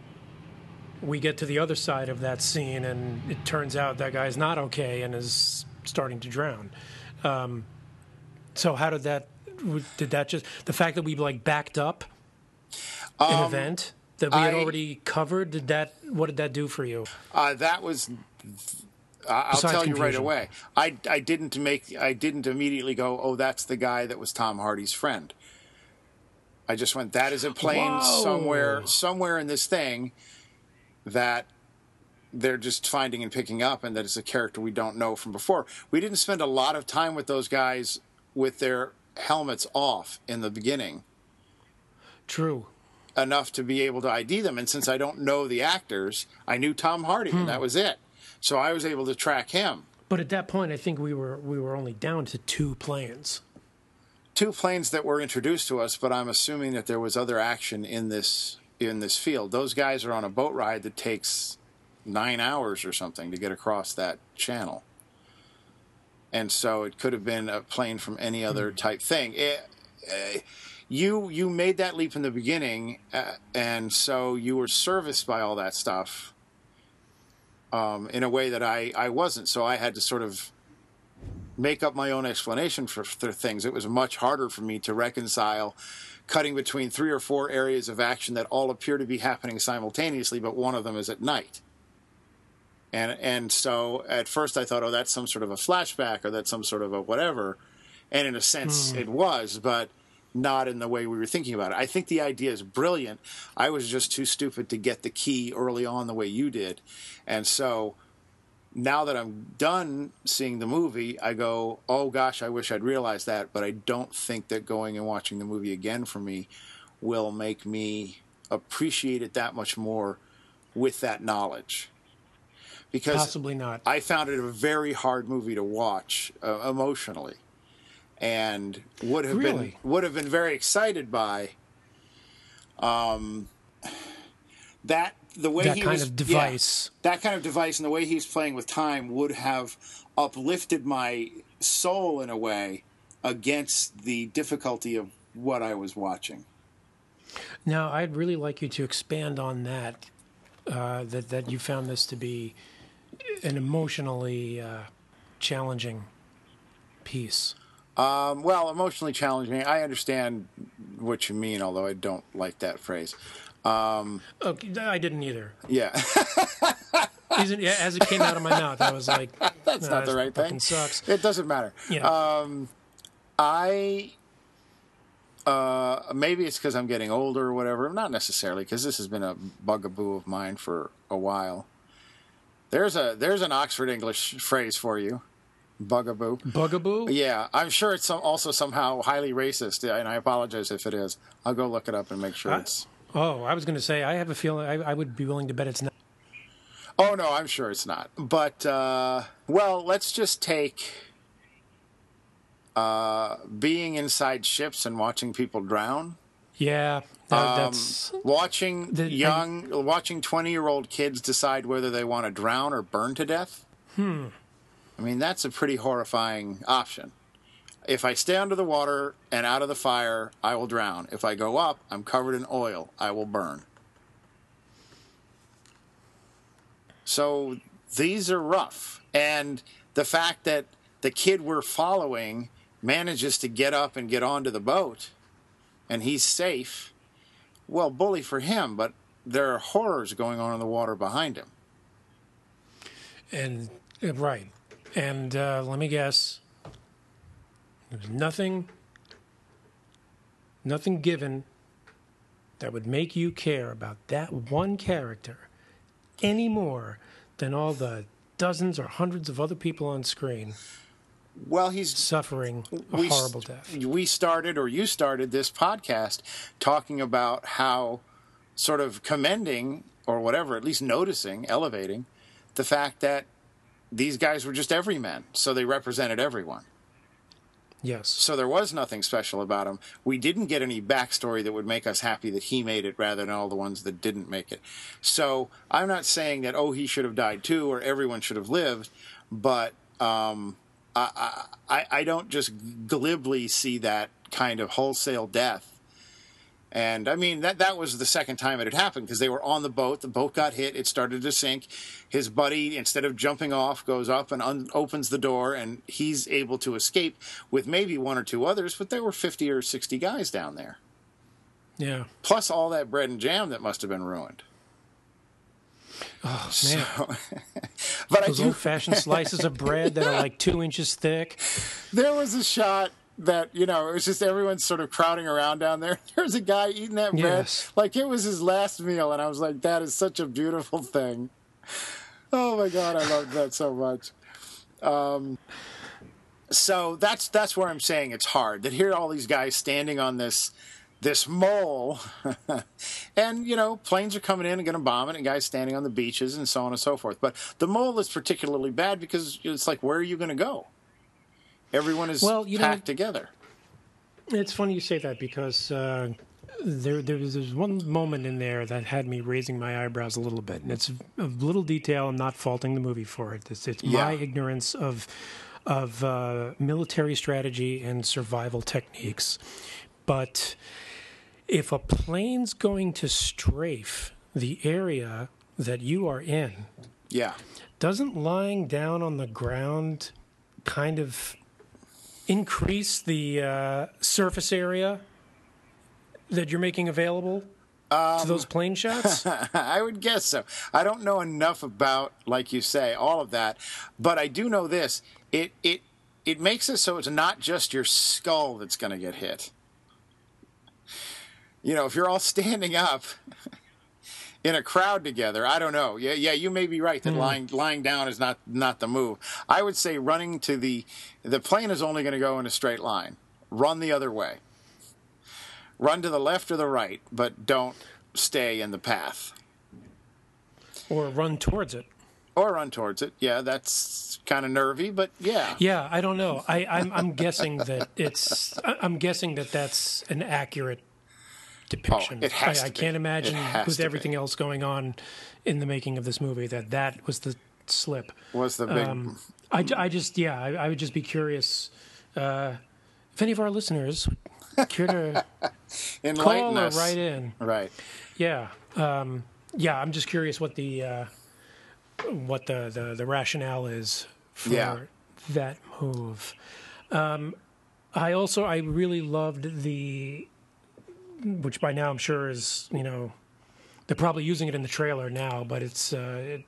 S4: we get to the other side of that scene and it turns out that guy's not okay and is starting to drown Um, so how did that? Did that just the fact that we like backed up an event that we had
S5: I-
S4: already covered? Did that? What did that do for you?
S5: Uh, that was. I'll tell you right away. I, I didn't make. I didn't immediately go. Oh, that's the guy that was Tom Hardy's friend. I just went. That is a plane
S4: Whoa.
S5: somewhere. Somewhere in this thing that they're just finding and picking up, and that it's a character we don't know from before. We didn't spend a lot of time with those guys with their helmets off in the beginning
S4: True.
S5: enough to be able to ID them. And since I don't know the actors, I knew Tom Hardy, and hmm. that was it. So I was able to track him.
S4: But at that point, I think we were we were only down to two planes.
S5: Two planes that were introduced to us, but I'm assuming that there was other action in this in this field. Those guys are on a boat ride that takes nine hours or something to get across that channel. And so it could have been a plane from any other type thing. It, uh, you you made that leap in the beginning, uh, and so you were serviced by all that stuff um, in a way that I, I wasn't. So I had to sort of make up my own explanation for, for things. It was much harder for me to reconcile cutting between three or four areas of action that all appear to be happening simultaneously, but one of them is at night. And and so at first I thought, oh, that's some sort of a flashback or that's some sort of a whatever. And in a sense, it was, but not in the way we were thinking about it. I think the idea is brilliant. I was just too stupid to get the key early on the way you did. And so now that I'm done seeing the movie, I go, oh gosh, I wish I'd realized that. But I don't think that going and watching the movie again for me will make me appreciate it that much more with that knowledge. Because
S4: Possibly not.
S5: I found it a very hard movie to watch uh, emotionally, and would have been would have been very excited by um, that the way
S4: That
S5: he
S4: kind
S5: was
S4: of
S5: yeah,
S4: device.
S5: that kind of device and the way he's playing with time would have uplifted my soul in a way against the difficulty of what I was watching.
S4: Now, I'd really like you to expand on that. Uh, that that you found this to be an emotionally uh, challenging piece.
S5: Um, well, emotionally challenging. I understand what you mean, although I don't like that phrase.
S4: Okay, I didn't either.
S5: Yeah.
S4: Isn't, yeah, as it came out of my mouth, I was like,
S5: That's
S4: "Nah,
S5: not the right thing.
S4: Sucks.
S5: It doesn't matter.
S4: Yeah.
S5: I uh, maybe it's because I'm getting older or whatever. Not necessarily, because this has been a bugaboo of mine for a while. There's a there's an Oxford English phrase for you, bugaboo.
S4: Bugaboo.
S5: Yeah, I'm sure it's some, also somehow highly racist, and I apologize if it is. I'll go look it up and make sure
S4: I-
S5: it's.
S4: Oh, I was going to say I have a feeling I, I would be willing to bet it's not.
S5: Oh no, I'm sure it's not. But uh, well, let's just take uh, being inside ships and watching people drown.
S4: Yeah, that, that's
S5: Watching
S4: The-
S5: young, watching twenty-year-old kids decide whether they want to drown or burn to death. Hmm. I mean, that's a pretty horrifying option. If I stay under the water and out of the fire, I will drown. If I go up, I'm covered in oil. I will burn. So these are rough, and the fact that the kid we're following manages to get up and get onto the boat and he's safe, well, bully for him, but there are horrors going on in the water behind him.
S4: And uh, right, and uh, let me guess, there's nothing, nothing given that would make you care about that one character any more than all the dozens or hundreds of other people on screen
S5: Well, he's
S4: suffering a
S5: we-
S4: horrible death.
S5: We started, or you started this podcast talking about how sort of commending, or whatever, at least noticing, elevating the fact that these guys were just everymen. So they represented everyone.
S4: Yes.
S5: So there was nothing special about him. We didn't get any backstory that would make us happy that he made it rather than all the ones that didn't make it. So I'm not saying that, oh, he should have died too or everyone should have lived, but um, I, I, I don't just glibly see that kind of wholesale death. And I mean that that was the second time it had happened because they were on the boat. The boat got hit. It started to sink. His buddy, instead of jumping off, goes up and un- opens the door, and he's able to escape with maybe one or two others. But there were fifty or sixty guys down there,
S4: Yeah.
S5: plus all that bread and jam that must have been ruined.
S4: Oh man,
S5: But I
S4: those
S5: do.
S4: old-fashioned slices of bread that are like two inches thick.
S5: There was a shot that you know it was just everyone sort of crowding around down there. There was a guy eating that bread
S4: Yes.
S5: like it was his last meal, and I was like, "That is such a beautiful thing." Oh my god, I loved that so much. Um, so that's that's where I'm saying it's hard that here are all these guys standing on this this mole, and you know planes are coming in and going to bomb it, and guys standing on the beaches and so on and so forth. But the mole is particularly bad because it's like, where are you going to go? Everyone is
S4: Well, you know-
S5: packed together.
S4: It's funny you say that because uh, there there was there's one moment in there that had me raising my eyebrows a little bit, and it's a little detail. I'm not faulting the movie for it. It's, it's my ignorance of of uh, military strategy and survival techniques. But if a plane's going to strafe the area that you are in,
S5: Yeah.
S4: doesn't lying down on the ground kind of increase the uh, surface area that you're making available to those plane shots?
S5: I would guess so. I don't know enough about, like you say, all of that, but I do know this. It it it makes it so it's not just your skull that's going to get hit. You know, if you're all standing up in a crowd together, I don't know. Yeah, yeah, you may be right that hmm. lying lying down is not not the move. I would say running to the the plane is only going to go in a straight line. Run the other way. Run to the left or the right, but don't stay in the path
S4: or run towards it?
S5: or run towards it. Yeah, that's kind of nervy, but yeah.
S4: Yeah, I don't know. I, I'm, I'm guessing that it's. I'm guessing that that's an accurate depiction.
S5: Oh, it has
S4: I, I
S5: be.
S4: can't imagine with
S5: to be.
S4: everything else going on in the making of this movie that that was the slip.
S5: Was the big
S4: Um, I, I just yeah I, I would just be curious uh, if any of our listeners care to
S5: enlighten
S4: call or write in
S5: Right.
S4: yeah um, yeah I'm just curious what the uh, what the, the the rationale is for
S5: Yeah.
S4: that move um, I also I really loved the which by now I'm sure is you know they're probably using it in the trailer now but it's uh, it,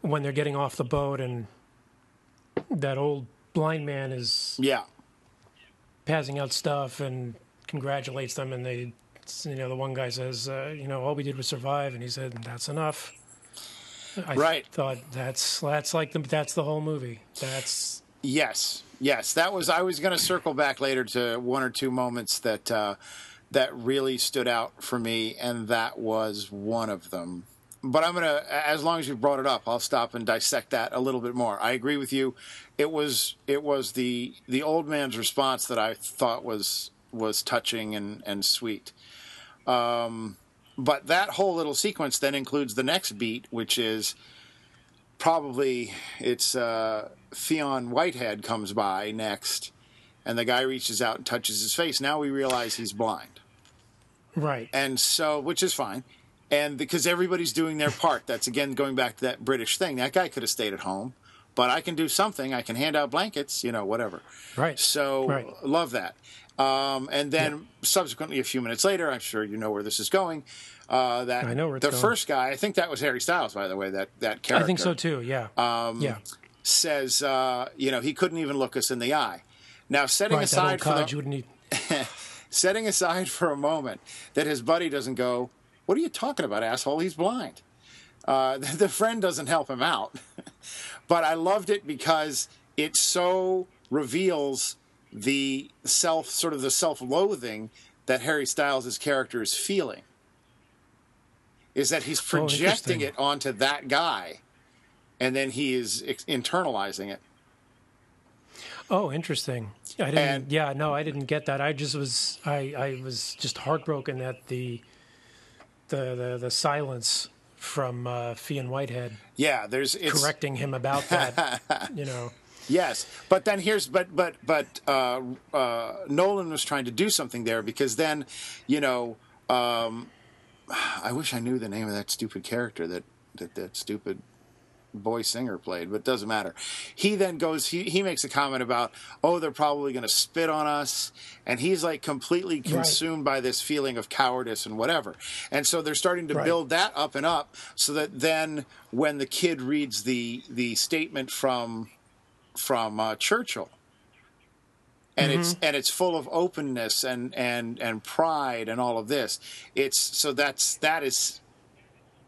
S4: when they're getting off the boat and that old blind man is
S5: Yeah.
S4: passing out stuff and congratulates them and they you know the one guy says uh, you know all we did was survive and he said that's enough I
S5: Right.
S4: thought that's that's like the that's the whole movie that's
S5: Yes. Yes. That was. I was going to circle back later to one or two moments that uh, that really stood out for me, and that was one of them. But I'm gonna, as long as you brought it up, I'll stop and dissect that a little bit more. I agree with you. It was it was the the old man's response that I thought was was touching and and sweet. Um, but that whole little sequence then includes the next beat, which is probably it's uh, Fionn Whitehead comes by next, and the guy reaches out and touches his face. Now we realize he's blind,
S4: right
S5: and so which is fine, and because everybody's doing their part. That's again going back to that British thing. That guy could have stayed at home, but I can do something. I can hand out blankets, you know, whatever.
S4: Right.
S5: So
S4: Right.
S5: love that. Um, and then subsequently, a few minutes later, I'm sure you know where this is going. Uh, that
S4: I know where it's
S5: the
S4: going.
S5: first guy, I think that was Harry Styles, by the way. That that character
S4: I think so too. Yeah.
S5: Um,
S4: yeah.
S5: says, uh, you know, he couldn't even look us in the eye. Now, setting
S4: Right.
S5: Aside for the, setting aside for a moment that his buddy doesn't go, "What are you talking about, asshole? He's blind." Uh, the, the friend doesn't help him out, but I loved it because it so reveals the self, sort of the self-loathing that Harry Styles' character is feeling. Is that he's projecting
S4: interesting.
S5: it onto that guy, and then he is ex- internalizing it.
S4: Oh, interesting. I didn't.
S5: And-
S4: yeah, no, I didn't get that. I just was. I, I was just heartbroken at the the the, the silence from uh, Fionn Whitehead
S5: Yeah, there's it's,
S4: correcting him about that. you know.
S5: Yes, but then here's but but but uh, uh, Nolan was trying to do something there because then, you know, um, I wish I knew the name of that stupid character that that that stupid boy singer played, but it doesn't matter. He then goes he he makes a comment about oh they're probably going to spit on us, and he's like completely consumed by this feeling of cowardice and whatever, and so they're starting to
S4: Right.
S5: build that up and up so that then when the kid reads the the statement from from uh, Churchill, and it's and it's full of openness and and and pride and all of this. It's so that's that is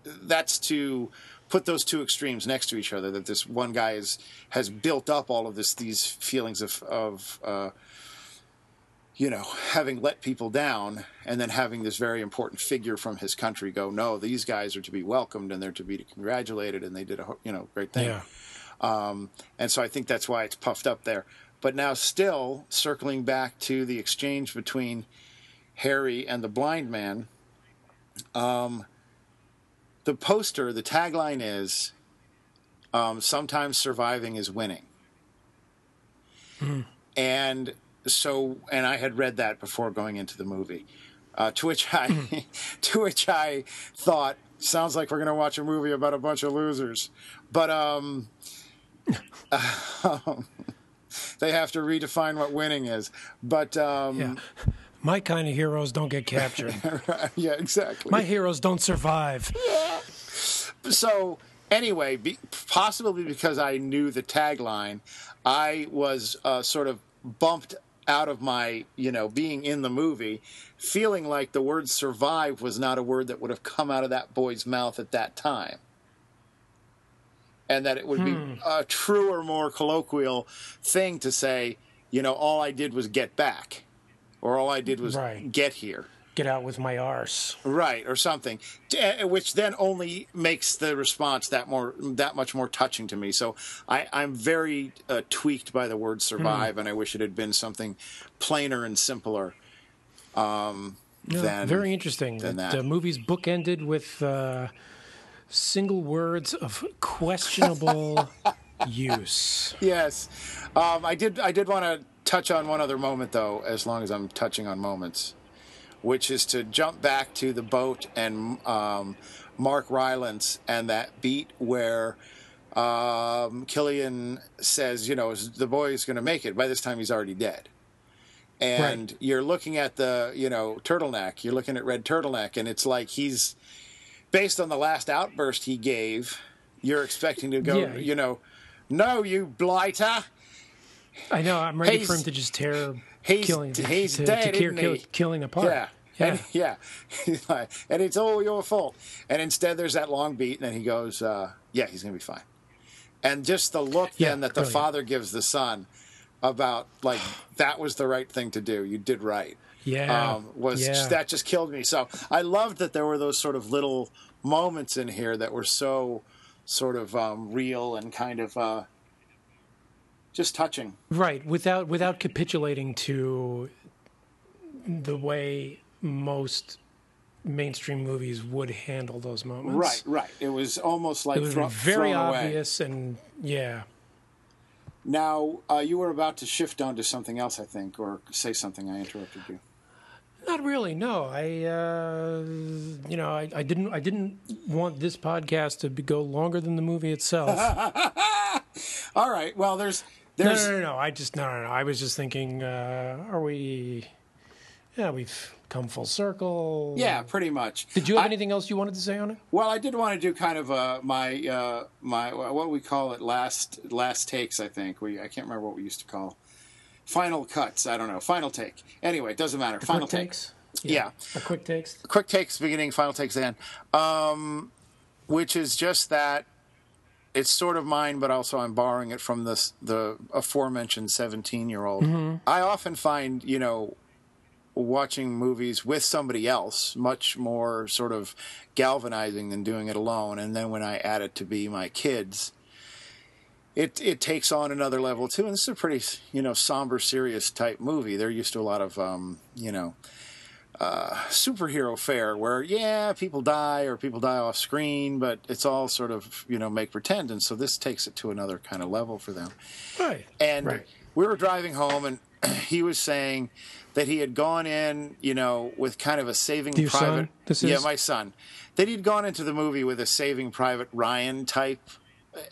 S5: that's to put those two extremes next to each other. That this one guy is has built up all of this these feelings of of. Uh, you know, having let people down, and then having this very important figure from his country go, no, these guys are to be welcomed and they're to be congratulated, and they did a you know great thing.
S4: Yeah.
S5: Um, and so I think that's why it's puffed up there. But now, still circling back to the exchange between Harry and the blind man, um, the poster, the tagline is um, sometimes surviving is winning. And so, and I had read that before going into the movie. Uh, to which I, to which I thought, sounds like we're going to watch a movie about a bunch of losers. But um, they have to redefine what winning is. But um,
S4: Yeah. My kind of heroes don't get captured.
S5: yeah, exactly.
S4: My heroes don't survive. Yeah.
S5: so anyway, be, possibly because I knew the tagline, I was uh, sort of bumped out of my, you know, being in the movie, feeling like the word "survive" was not a word that would have come out of that boy's mouth at that time. And that it would be a truer, more colloquial thing to say, you know, all I did was get back, or all I did was
S4: Right.
S5: get here.
S4: Get out with my arse.
S5: right or something uh, which then only makes the response that more that much more touching to me so I, i'm very uh, tweaked by the word survive and i wish it had been something plainer and simpler um, than
S4: very interesting.
S5: than that.
S4: The movie's book ended with uh, single words of questionable use.
S5: yes um, i did i did want to touch on one other moment though as long as i'm touching on moments which is to jump back to the boat and um, mark rylance and that beat where um, Cillian says, you know, the boy is going to make it. By this time, he's already dead. And
S4: Right.
S5: you're looking at the, you know, turtleneck. You're looking at Red Turtleneck, and it's like he's based on the last outburst he gave. You're expecting to go,
S4: Yeah.
S5: you know, no, you blighter.
S4: I know. I'm ready for him to just tear Cillian.
S5: he's
S4: to,
S5: dead,
S4: to tear, kill, Cillian apart.
S5: Yeah.
S4: Yeah.
S5: And, yeah. And it's all your fault. And instead, there's that long beat, and then he goes, uh, yeah, he's going to be fine. And just the look
S4: Yeah,
S5: then that the father gives the son about, like, that was the right thing to do. You did right.
S4: Yeah.
S5: Um, was
S4: yeah.
S5: that just killed me? So I loved that there were those sort of little moments in here that were so sort of um, real and kind of uh, just touching.
S4: Right, without without capitulating to the way most mainstream movies would handle those moments.
S5: Right, right. It was almost like
S4: It was
S5: thro-
S4: very
S5: thrown away.
S4: obvious and yeah.
S5: Now, uh, you were about to shift on to something else, I think, or say something. I interrupted you.
S4: Not really. No, I, uh, you know, I, I didn't, I didn't want this podcast to be, go longer than the movie itself.
S5: All right. Well, there's there's
S4: no, no, no. I just no, no, no. I was just thinking, uh, are we? Yeah, we've come full circle.
S5: yeah, pretty much.
S4: Did you have
S5: I-
S4: anything else you wanted to say on it?
S5: Well, I did want to do kind of uh, my uh, my what we call it last last takes. I think we I can't remember what we used to call final cuts. I don't know. Final take. Anyway, it doesn't matter. final
S4: quick
S5: take.
S4: takes.
S5: Yeah.
S4: A quick takes.
S5: quick takes beginning, final takes end, um, which is just that it's sort of mine, but also I'm borrowing it from this the aforementioned 17 year old. I often find you know watching movies with somebody else much more sort of galvanizing than doing it alone, and then when I add it to be my kids. It, it takes on another level too, and this is a pretty you know somber, serious type movie. They're used to a lot of um, you know superhero fare where yeah people die or people die off screen but it's all sort of you know make pretend and so this takes it to another kind of level for them
S4: Right.
S5: and
S4: Right.
S5: we were driving home and he was saying that he had gone in you know with kind of a saving
S4: Your
S5: private
S4: son, this
S5: yeah my son that he'd gone into the movie with a saving private ryan type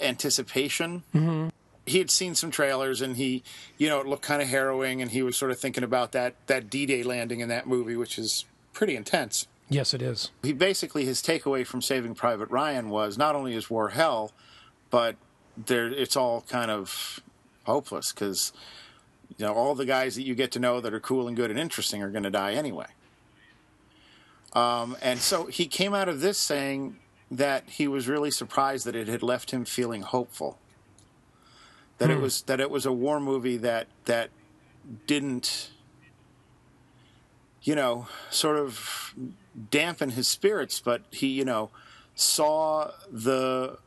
S5: anticipation
S4: Mm-hmm.
S5: He had seen some trailers and he, you know, it looked kind of harrowing and he was sort of thinking about that that D-Day landing in that movie, which is pretty intense.
S4: Yes, it is.
S5: He basically his takeaway from Saving Private Ryan was not only is war hell, but there it's all kind of hopeless because you know all the guys that you get to know that are cool and good and interesting are going to die anyway. Um, and so he came out of this saying that he was really surprised that it had left him feeling hopeful. That it hmm. was that it was a war movie that that didn't, you know, sort of dampen his spirits, but he, you know, saw the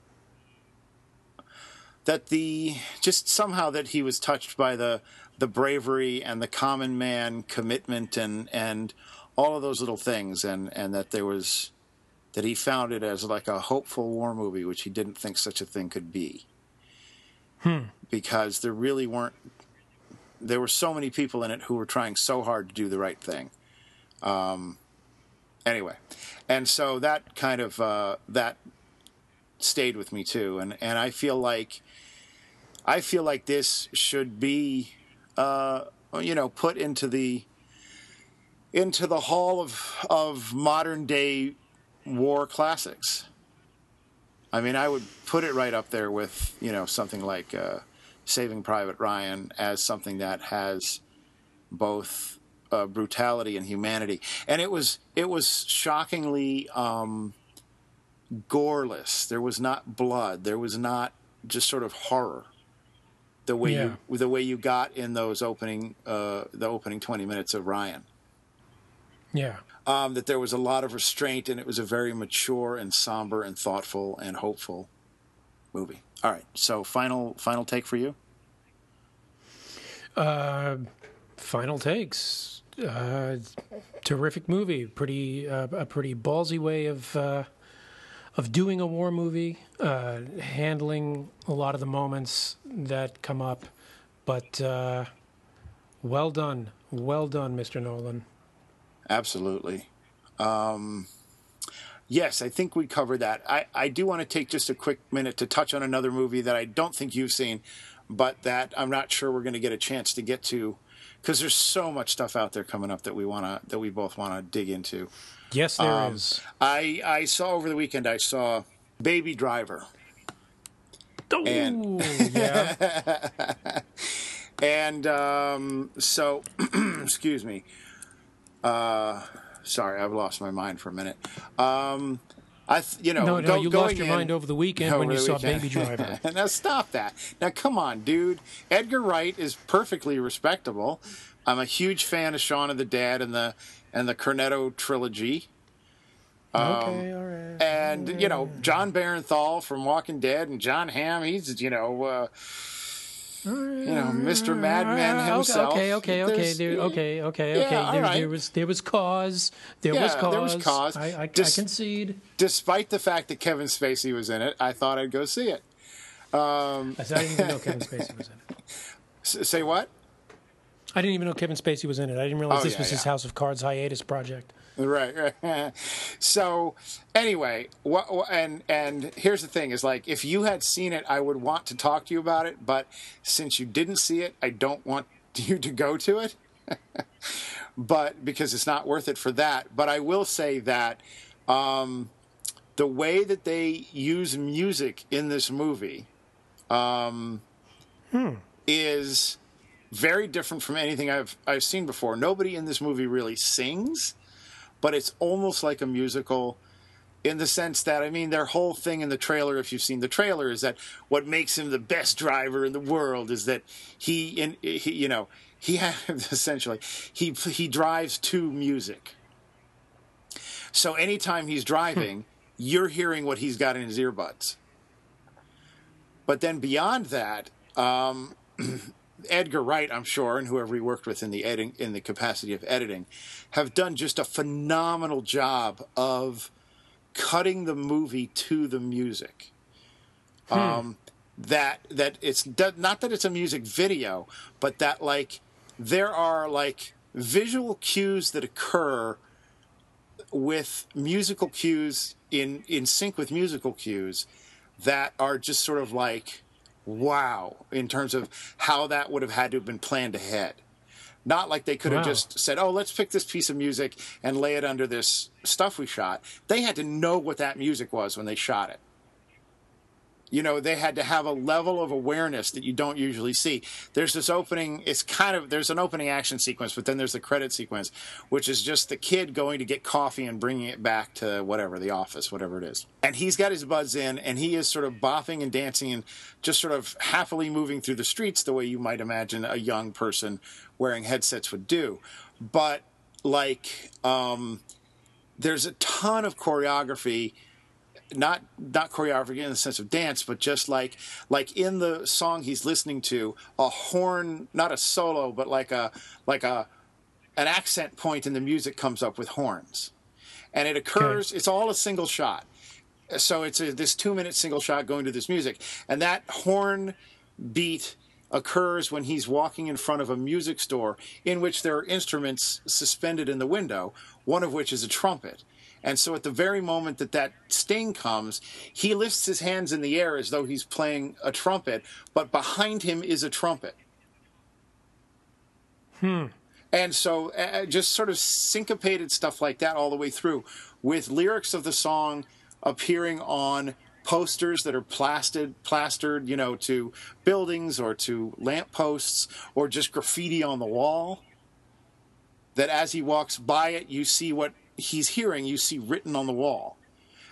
S5: that the just somehow that he was touched by the the bravery and the common man commitment and and all of those little things and and that there was that he found it as like a hopeful war movie which he didn't think such a thing could be hmm. Because there really weren't there were so many people in it who were trying so hard to do the right thing. Um anyway and so that kind of uh that stayed with me too. And and i feel like i feel like this should be uh you know put into the into the hall of of modern day war classics. I mean i would put it right up there with you know something like uh saving private ryan as something that has both uh, brutality and humanity. And it was it was shockingly um goreless. There was not blood. There was not just sort of horror. The way
S4: Yeah.
S5: you the way you got in those opening uh the opening 20 minutes of Ryan.
S4: Yeah.
S5: um that there was a lot of restraint and it was a very mature and somber and thoughtful and hopeful movie all right so final final take for you
S4: Uh, final takes. Uh, terrific movie. Pretty uh, a pretty ballsy way of uh, of doing a war movie. Uh, handling a lot of the moments that come up, but uh, well done. Well done, Mr. Nolan.
S5: Absolutely. Um, yes, I think we covered that. I, I do want to take just a quick minute to touch on another movie that I don't think you've seen, but that I'm not sure we're going to get a chance to get to because there's so much stuff out there coming up that we want to that we both want to dig into.
S4: Yes, there is.
S5: I I saw over the weekend. I saw Baby Driver.
S4: Oh,
S5: and-
S4: yeah.
S5: And um, so, excuse me. Uh, sorry, I've lost my mind for a minute. Um, I, th- you know,
S4: No, no,
S5: go-
S4: you
S5: going
S4: lost your
S5: in-
S4: mind over the weekend when you saw
S5: weekend.
S4: Baby Driver.
S5: now stop that. Now come on, dude. Edgar Wright is perfectly respectable. I'm a huge fan of Shaun of the Dead and the and the Cornetto trilogy.
S4: okay, all right.
S5: And you know Jon Bernthal from Walking Dead and Jon Hamm. He's you know uh, you know Mr. Madman himself.
S4: Okay, okay, okay,
S5: There's-
S4: there, okay, okay,
S5: Yeah,
S4: okay. There,
S5: right.
S4: there was there was cause. There was cause.
S5: there was cause.
S4: I, I,
S5: Just-
S4: I concede.
S5: Despite the fact that Kevin Spacey was in it, I thought I'd go see it.
S4: Um, I said I didn't even know Kevin Spacey was in it.
S5: S- say what?
S4: I didn't even know Kevin Spacey was in it. I didn't realize
S5: Oh,
S4: this
S5: yeah,
S4: was his. House of Cards hiatus project.
S5: Right. right. so anyway, what, and and here's the thing: is like if you had seen it, I would want to talk to you about it. But since you didn't see it, I don't want you to go to it. but because it's not worth it for that. But I will say that um, the way that they use music in this movie um, is very different from anything I've I've seen before. Nobody in this movie really sings, but it's almost like a musical in the sense that I mean their whole thing in the trailer if you've seen the trailer is that what makes him the best driver in the world is that he in he, you know he has essentially he he drives to music. So anytime he's driving, you're hearing what he's got in his earbuds. But then beyond that, um, Edgar Wright, I'm sure, and whoever he worked with in the editing, in the capacity of editing, have done just a phenomenal job of cutting the movie to the music. Um, that that it's not that it's a music video, but that like there are like visual cues that occur with musical cues in in sync with musical cues that are just sort of like wow in terms of how that would have had to have been planned ahead. Not like they could have
S4: Wow.
S5: just said oh let's pick this piece of music and lay it under this stuff we shot. They had to know what that music was when they shot it you know they had to have a level of awareness that you don't usually see. There's this opening it's kind of there's an opening action sequence but then there's the credit sequence which is just the kid going to get coffee and bringing it back to whatever the office whatever it is. And he's got his buds in and he is sort of bopping and dancing and just sort of happily moving through the streets the way you might imagine a young person wearing headsets would do. But like um there's a ton of choreography not not choreography in the sense of dance, but just like like in the song he's listening to, a horn, not a solo, but like a like a an accent point in the music comes up with horns, and it occurs. It's all a single shot, so it's a, this two minute single shot going to this music, and that horn beat occurs when he's walking in front of a music store in which there are instruments suspended in the window, one of which is a trumpet. And so at the very moment that that sting comes, he lifts his hands in the air as though he's playing a trumpet, but behind him is a trumpet. Hmm. And so uh, just sort of syncopated stuff like that all the way through with lyrics of the song appearing on posters that are plastered plastered, you know, to buildings or to lampposts or just graffiti on the wall. That as he walks by it, you see what he's hearing, you see written on the wall.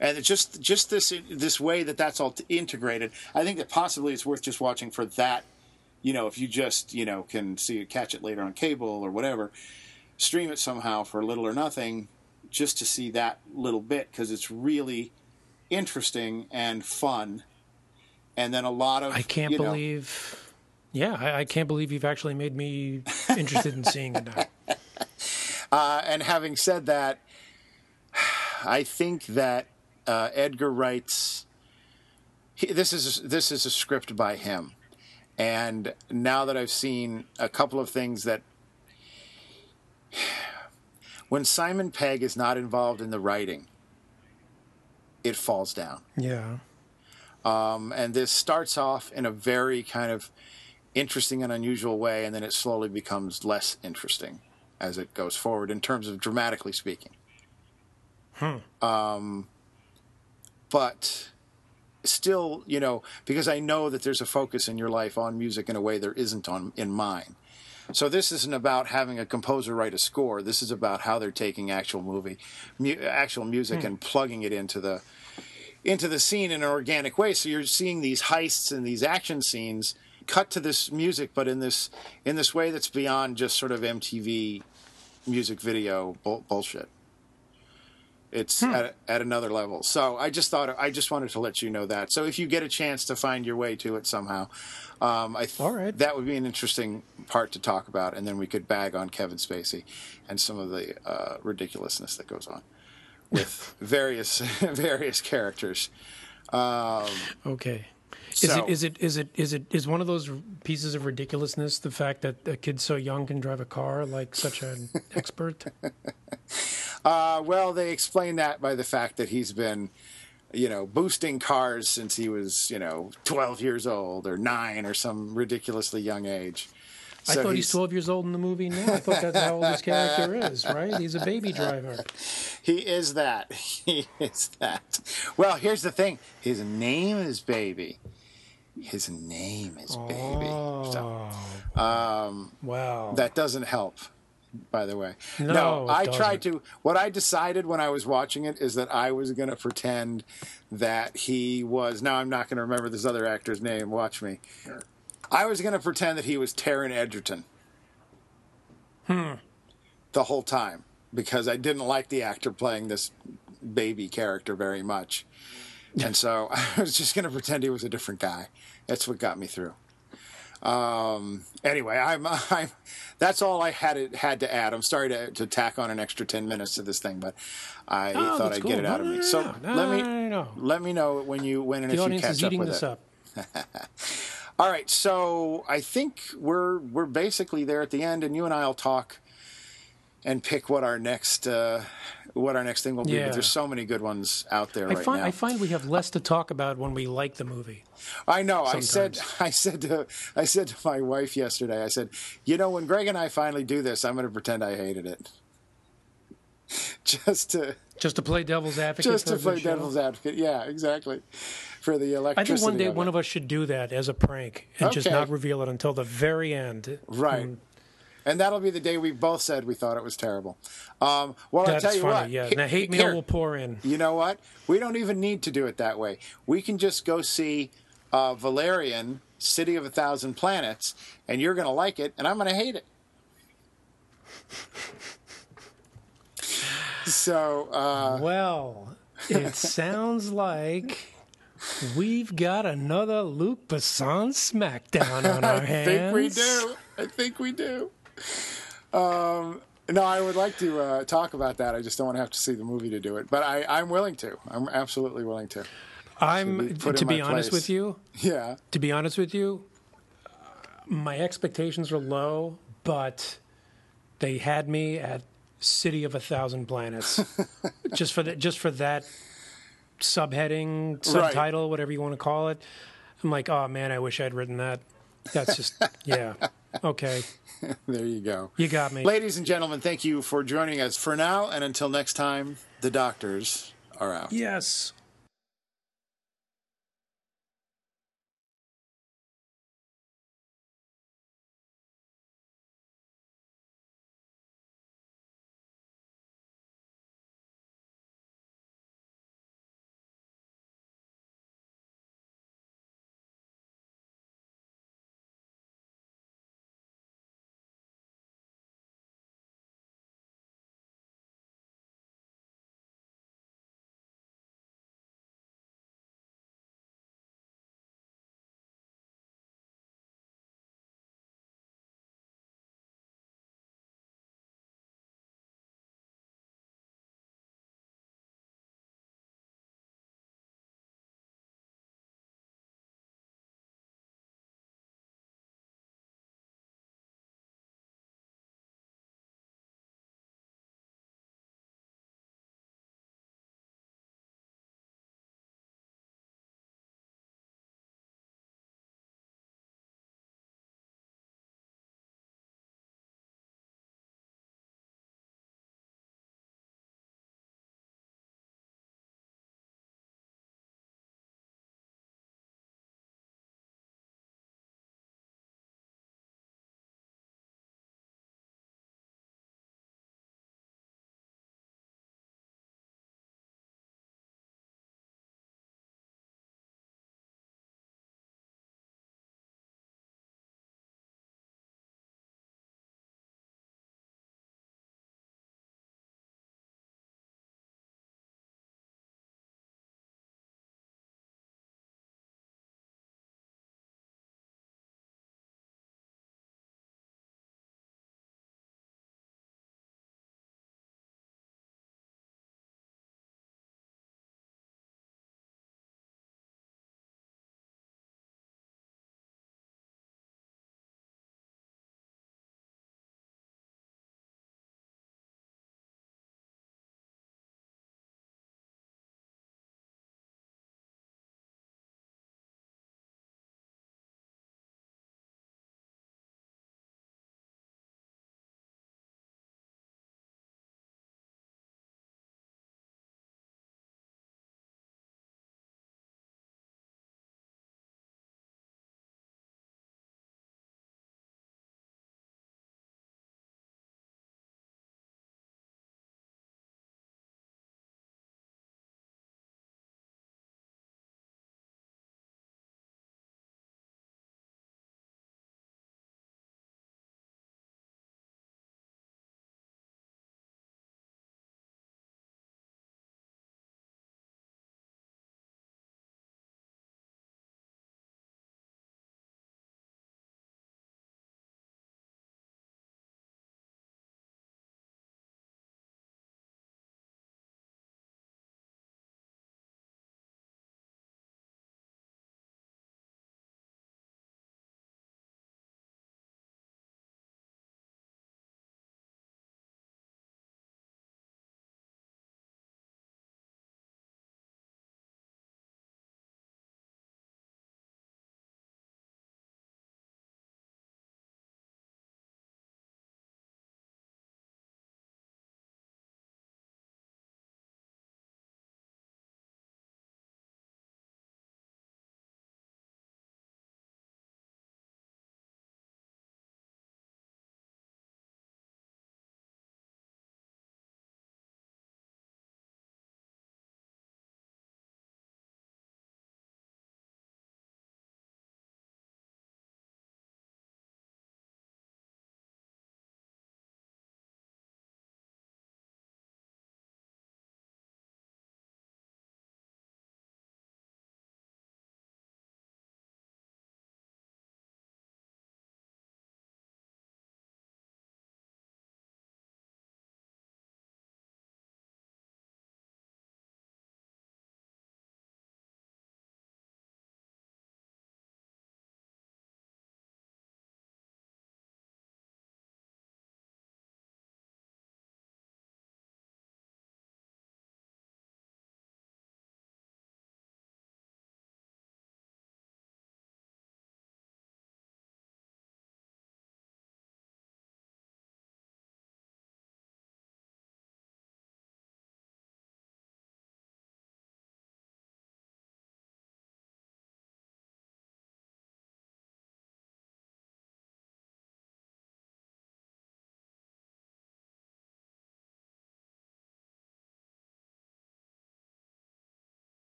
S5: And it's just just this this way that that's all integrated. I think that possibly it's worth just watching for that you know, if you just, you know, can see it, catch it later on cable or whatever, stream it somehow for little or nothing, just to see that little bit because it's really interesting and fun. And then a lot of
S4: I can't
S5: you know,
S4: believe. Yeah, I, I can't believe you've actually made me interested in seeing it now.
S5: Uh, and having said that, I think that uh, Edgar writes. he, this is this is a script by him, and now that I've seen a couple of things that when Simon Pegg is not involved in the writing, it falls down.
S4: Yeah.
S5: Um, and this starts off in a very kind of interesting and unusual way, and then it slowly becomes less interesting as it goes forward in terms of dramatically speaking. Um, but still, you know, because I know that there's a focus in your life on music in a way there isn't on in mine. So this isn't about having a composer write a score. This is about how they're taking actual movie, mu- actual music, and plugging it into the into the scene in an organic way. So you're seeing these heists and these action scenes cut to this music, but in this in this way that's beyond just sort of MTV music video bull- bullshit. It's at, at another level. So I just thought I just wanted to let you know that. So if you get a chance to find your way to it somehow, um, I th-
S4: All right.
S5: that would be an interesting part to talk about, and then we could bag on Kevin Spacey and some of the uh, ridiculousness that goes on with various various characters. Um,
S4: Okay. Is
S5: So-
S4: it is it is it is it is one of those pieces of ridiculousness the fact that a kid so young can drive a car like such an expert?
S5: Uh, well, they explain that by the fact that he's been, you know, boosting cars since he was, you know, 12 years old or nine or some ridiculously young age.
S4: I
S5: So
S4: thought he's 12 years old in the movie now. I thought that's how old his character is, right? He's a baby driver.
S5: He is that. He is that. Well, here's the thing. His name is Baby. His name is Baby. So
S4: Oh, wow.
S5: that doesn't help, by the way.
S4: No, it
S5: I tried
S4: doesn't.
S5: to. What I decided when I was watching it is that I was going to pretend that he was. Now I'm not going to remember this other actor's name. Watch me. I was going to pretend that he was Taron Egerton. Hmm. The whole time because I didn't like the actor playing this baby character very much. And so I was just going to pretend he was a different guy. That's what got me through. Um, anyway, I'm, I'm, that's all I had had to add. I'm sorry to, to tack on an extra 10 minutes to this thing, but I
S4: Oh,
S5: thought I'd
S4: cool.
S5: get it
S4: No,
S5: out of
S4: no,
S5: me.
S4: no,
S5: So let me, let me know when you, when and
S4: the
S5: if you catch up with
S4: this
S5: it.
S4: up.
S5: All right, so I think we're we're basically there at the end, and you and I'll talk and pick what our next uh, what our next thing will be.
S4: Yeah.
S5: But there's so many good ones out there
S4: I
S5: right
S4: find
S5: now.
S4: I find we have less to talk about when we like the movie.
S5: I know. I said. I said to I said to my wife yesterday. I said, you know, when Greg and I finally do this, I'm going to pretend I hated it, just to
S4: Just to play devil's advocate.
S5: just to play devil's advocate. Yeah, exactly. For the
S4: election.
S5: I
S4: think one day one of us should do that as a prank and just not reveal it until the very end.
S5: Right.
S4: Mm,
S5: And that'll be the day we both said we thought it was terrible. Um, well, I'll tell you
S4: funny.
S5: what.
S4: Yeah. Now hate
S5: here,
S4: mail will pour in.
S5: You know what? We don't even need to do it that way. We can just go see uh, Valerian, City of a Thousand Planets, and you're going to like it, and I'm going to hate it. so, uh,
S4: Well, it sounds like we've got another Luc Besson smackdown on our hands.
S5: I think we do. I think we do. Um, no, I would like to uh, talk about that. I just don't want to have to see the movie to do it. But I, I'm willing to. I'm absolutely willing to.
S4: I'm
S5: be
S4: to be honest
S5: place.
S4: with you.
S5: Yeah.
S4: To be honest with you, my expectations are low, but they had me at City of a Thousand Planets just for that. Just for that subheading, subtitle, whatever you want to call it. I'm like, oh man, I wish I'd written that. That's just yeah. Okay,
S5: There you go.
S4: you got me.
S5: Ladies and gentlemen, thank you for joining us for now. And until next time, the doctors are out.
S4: Yes.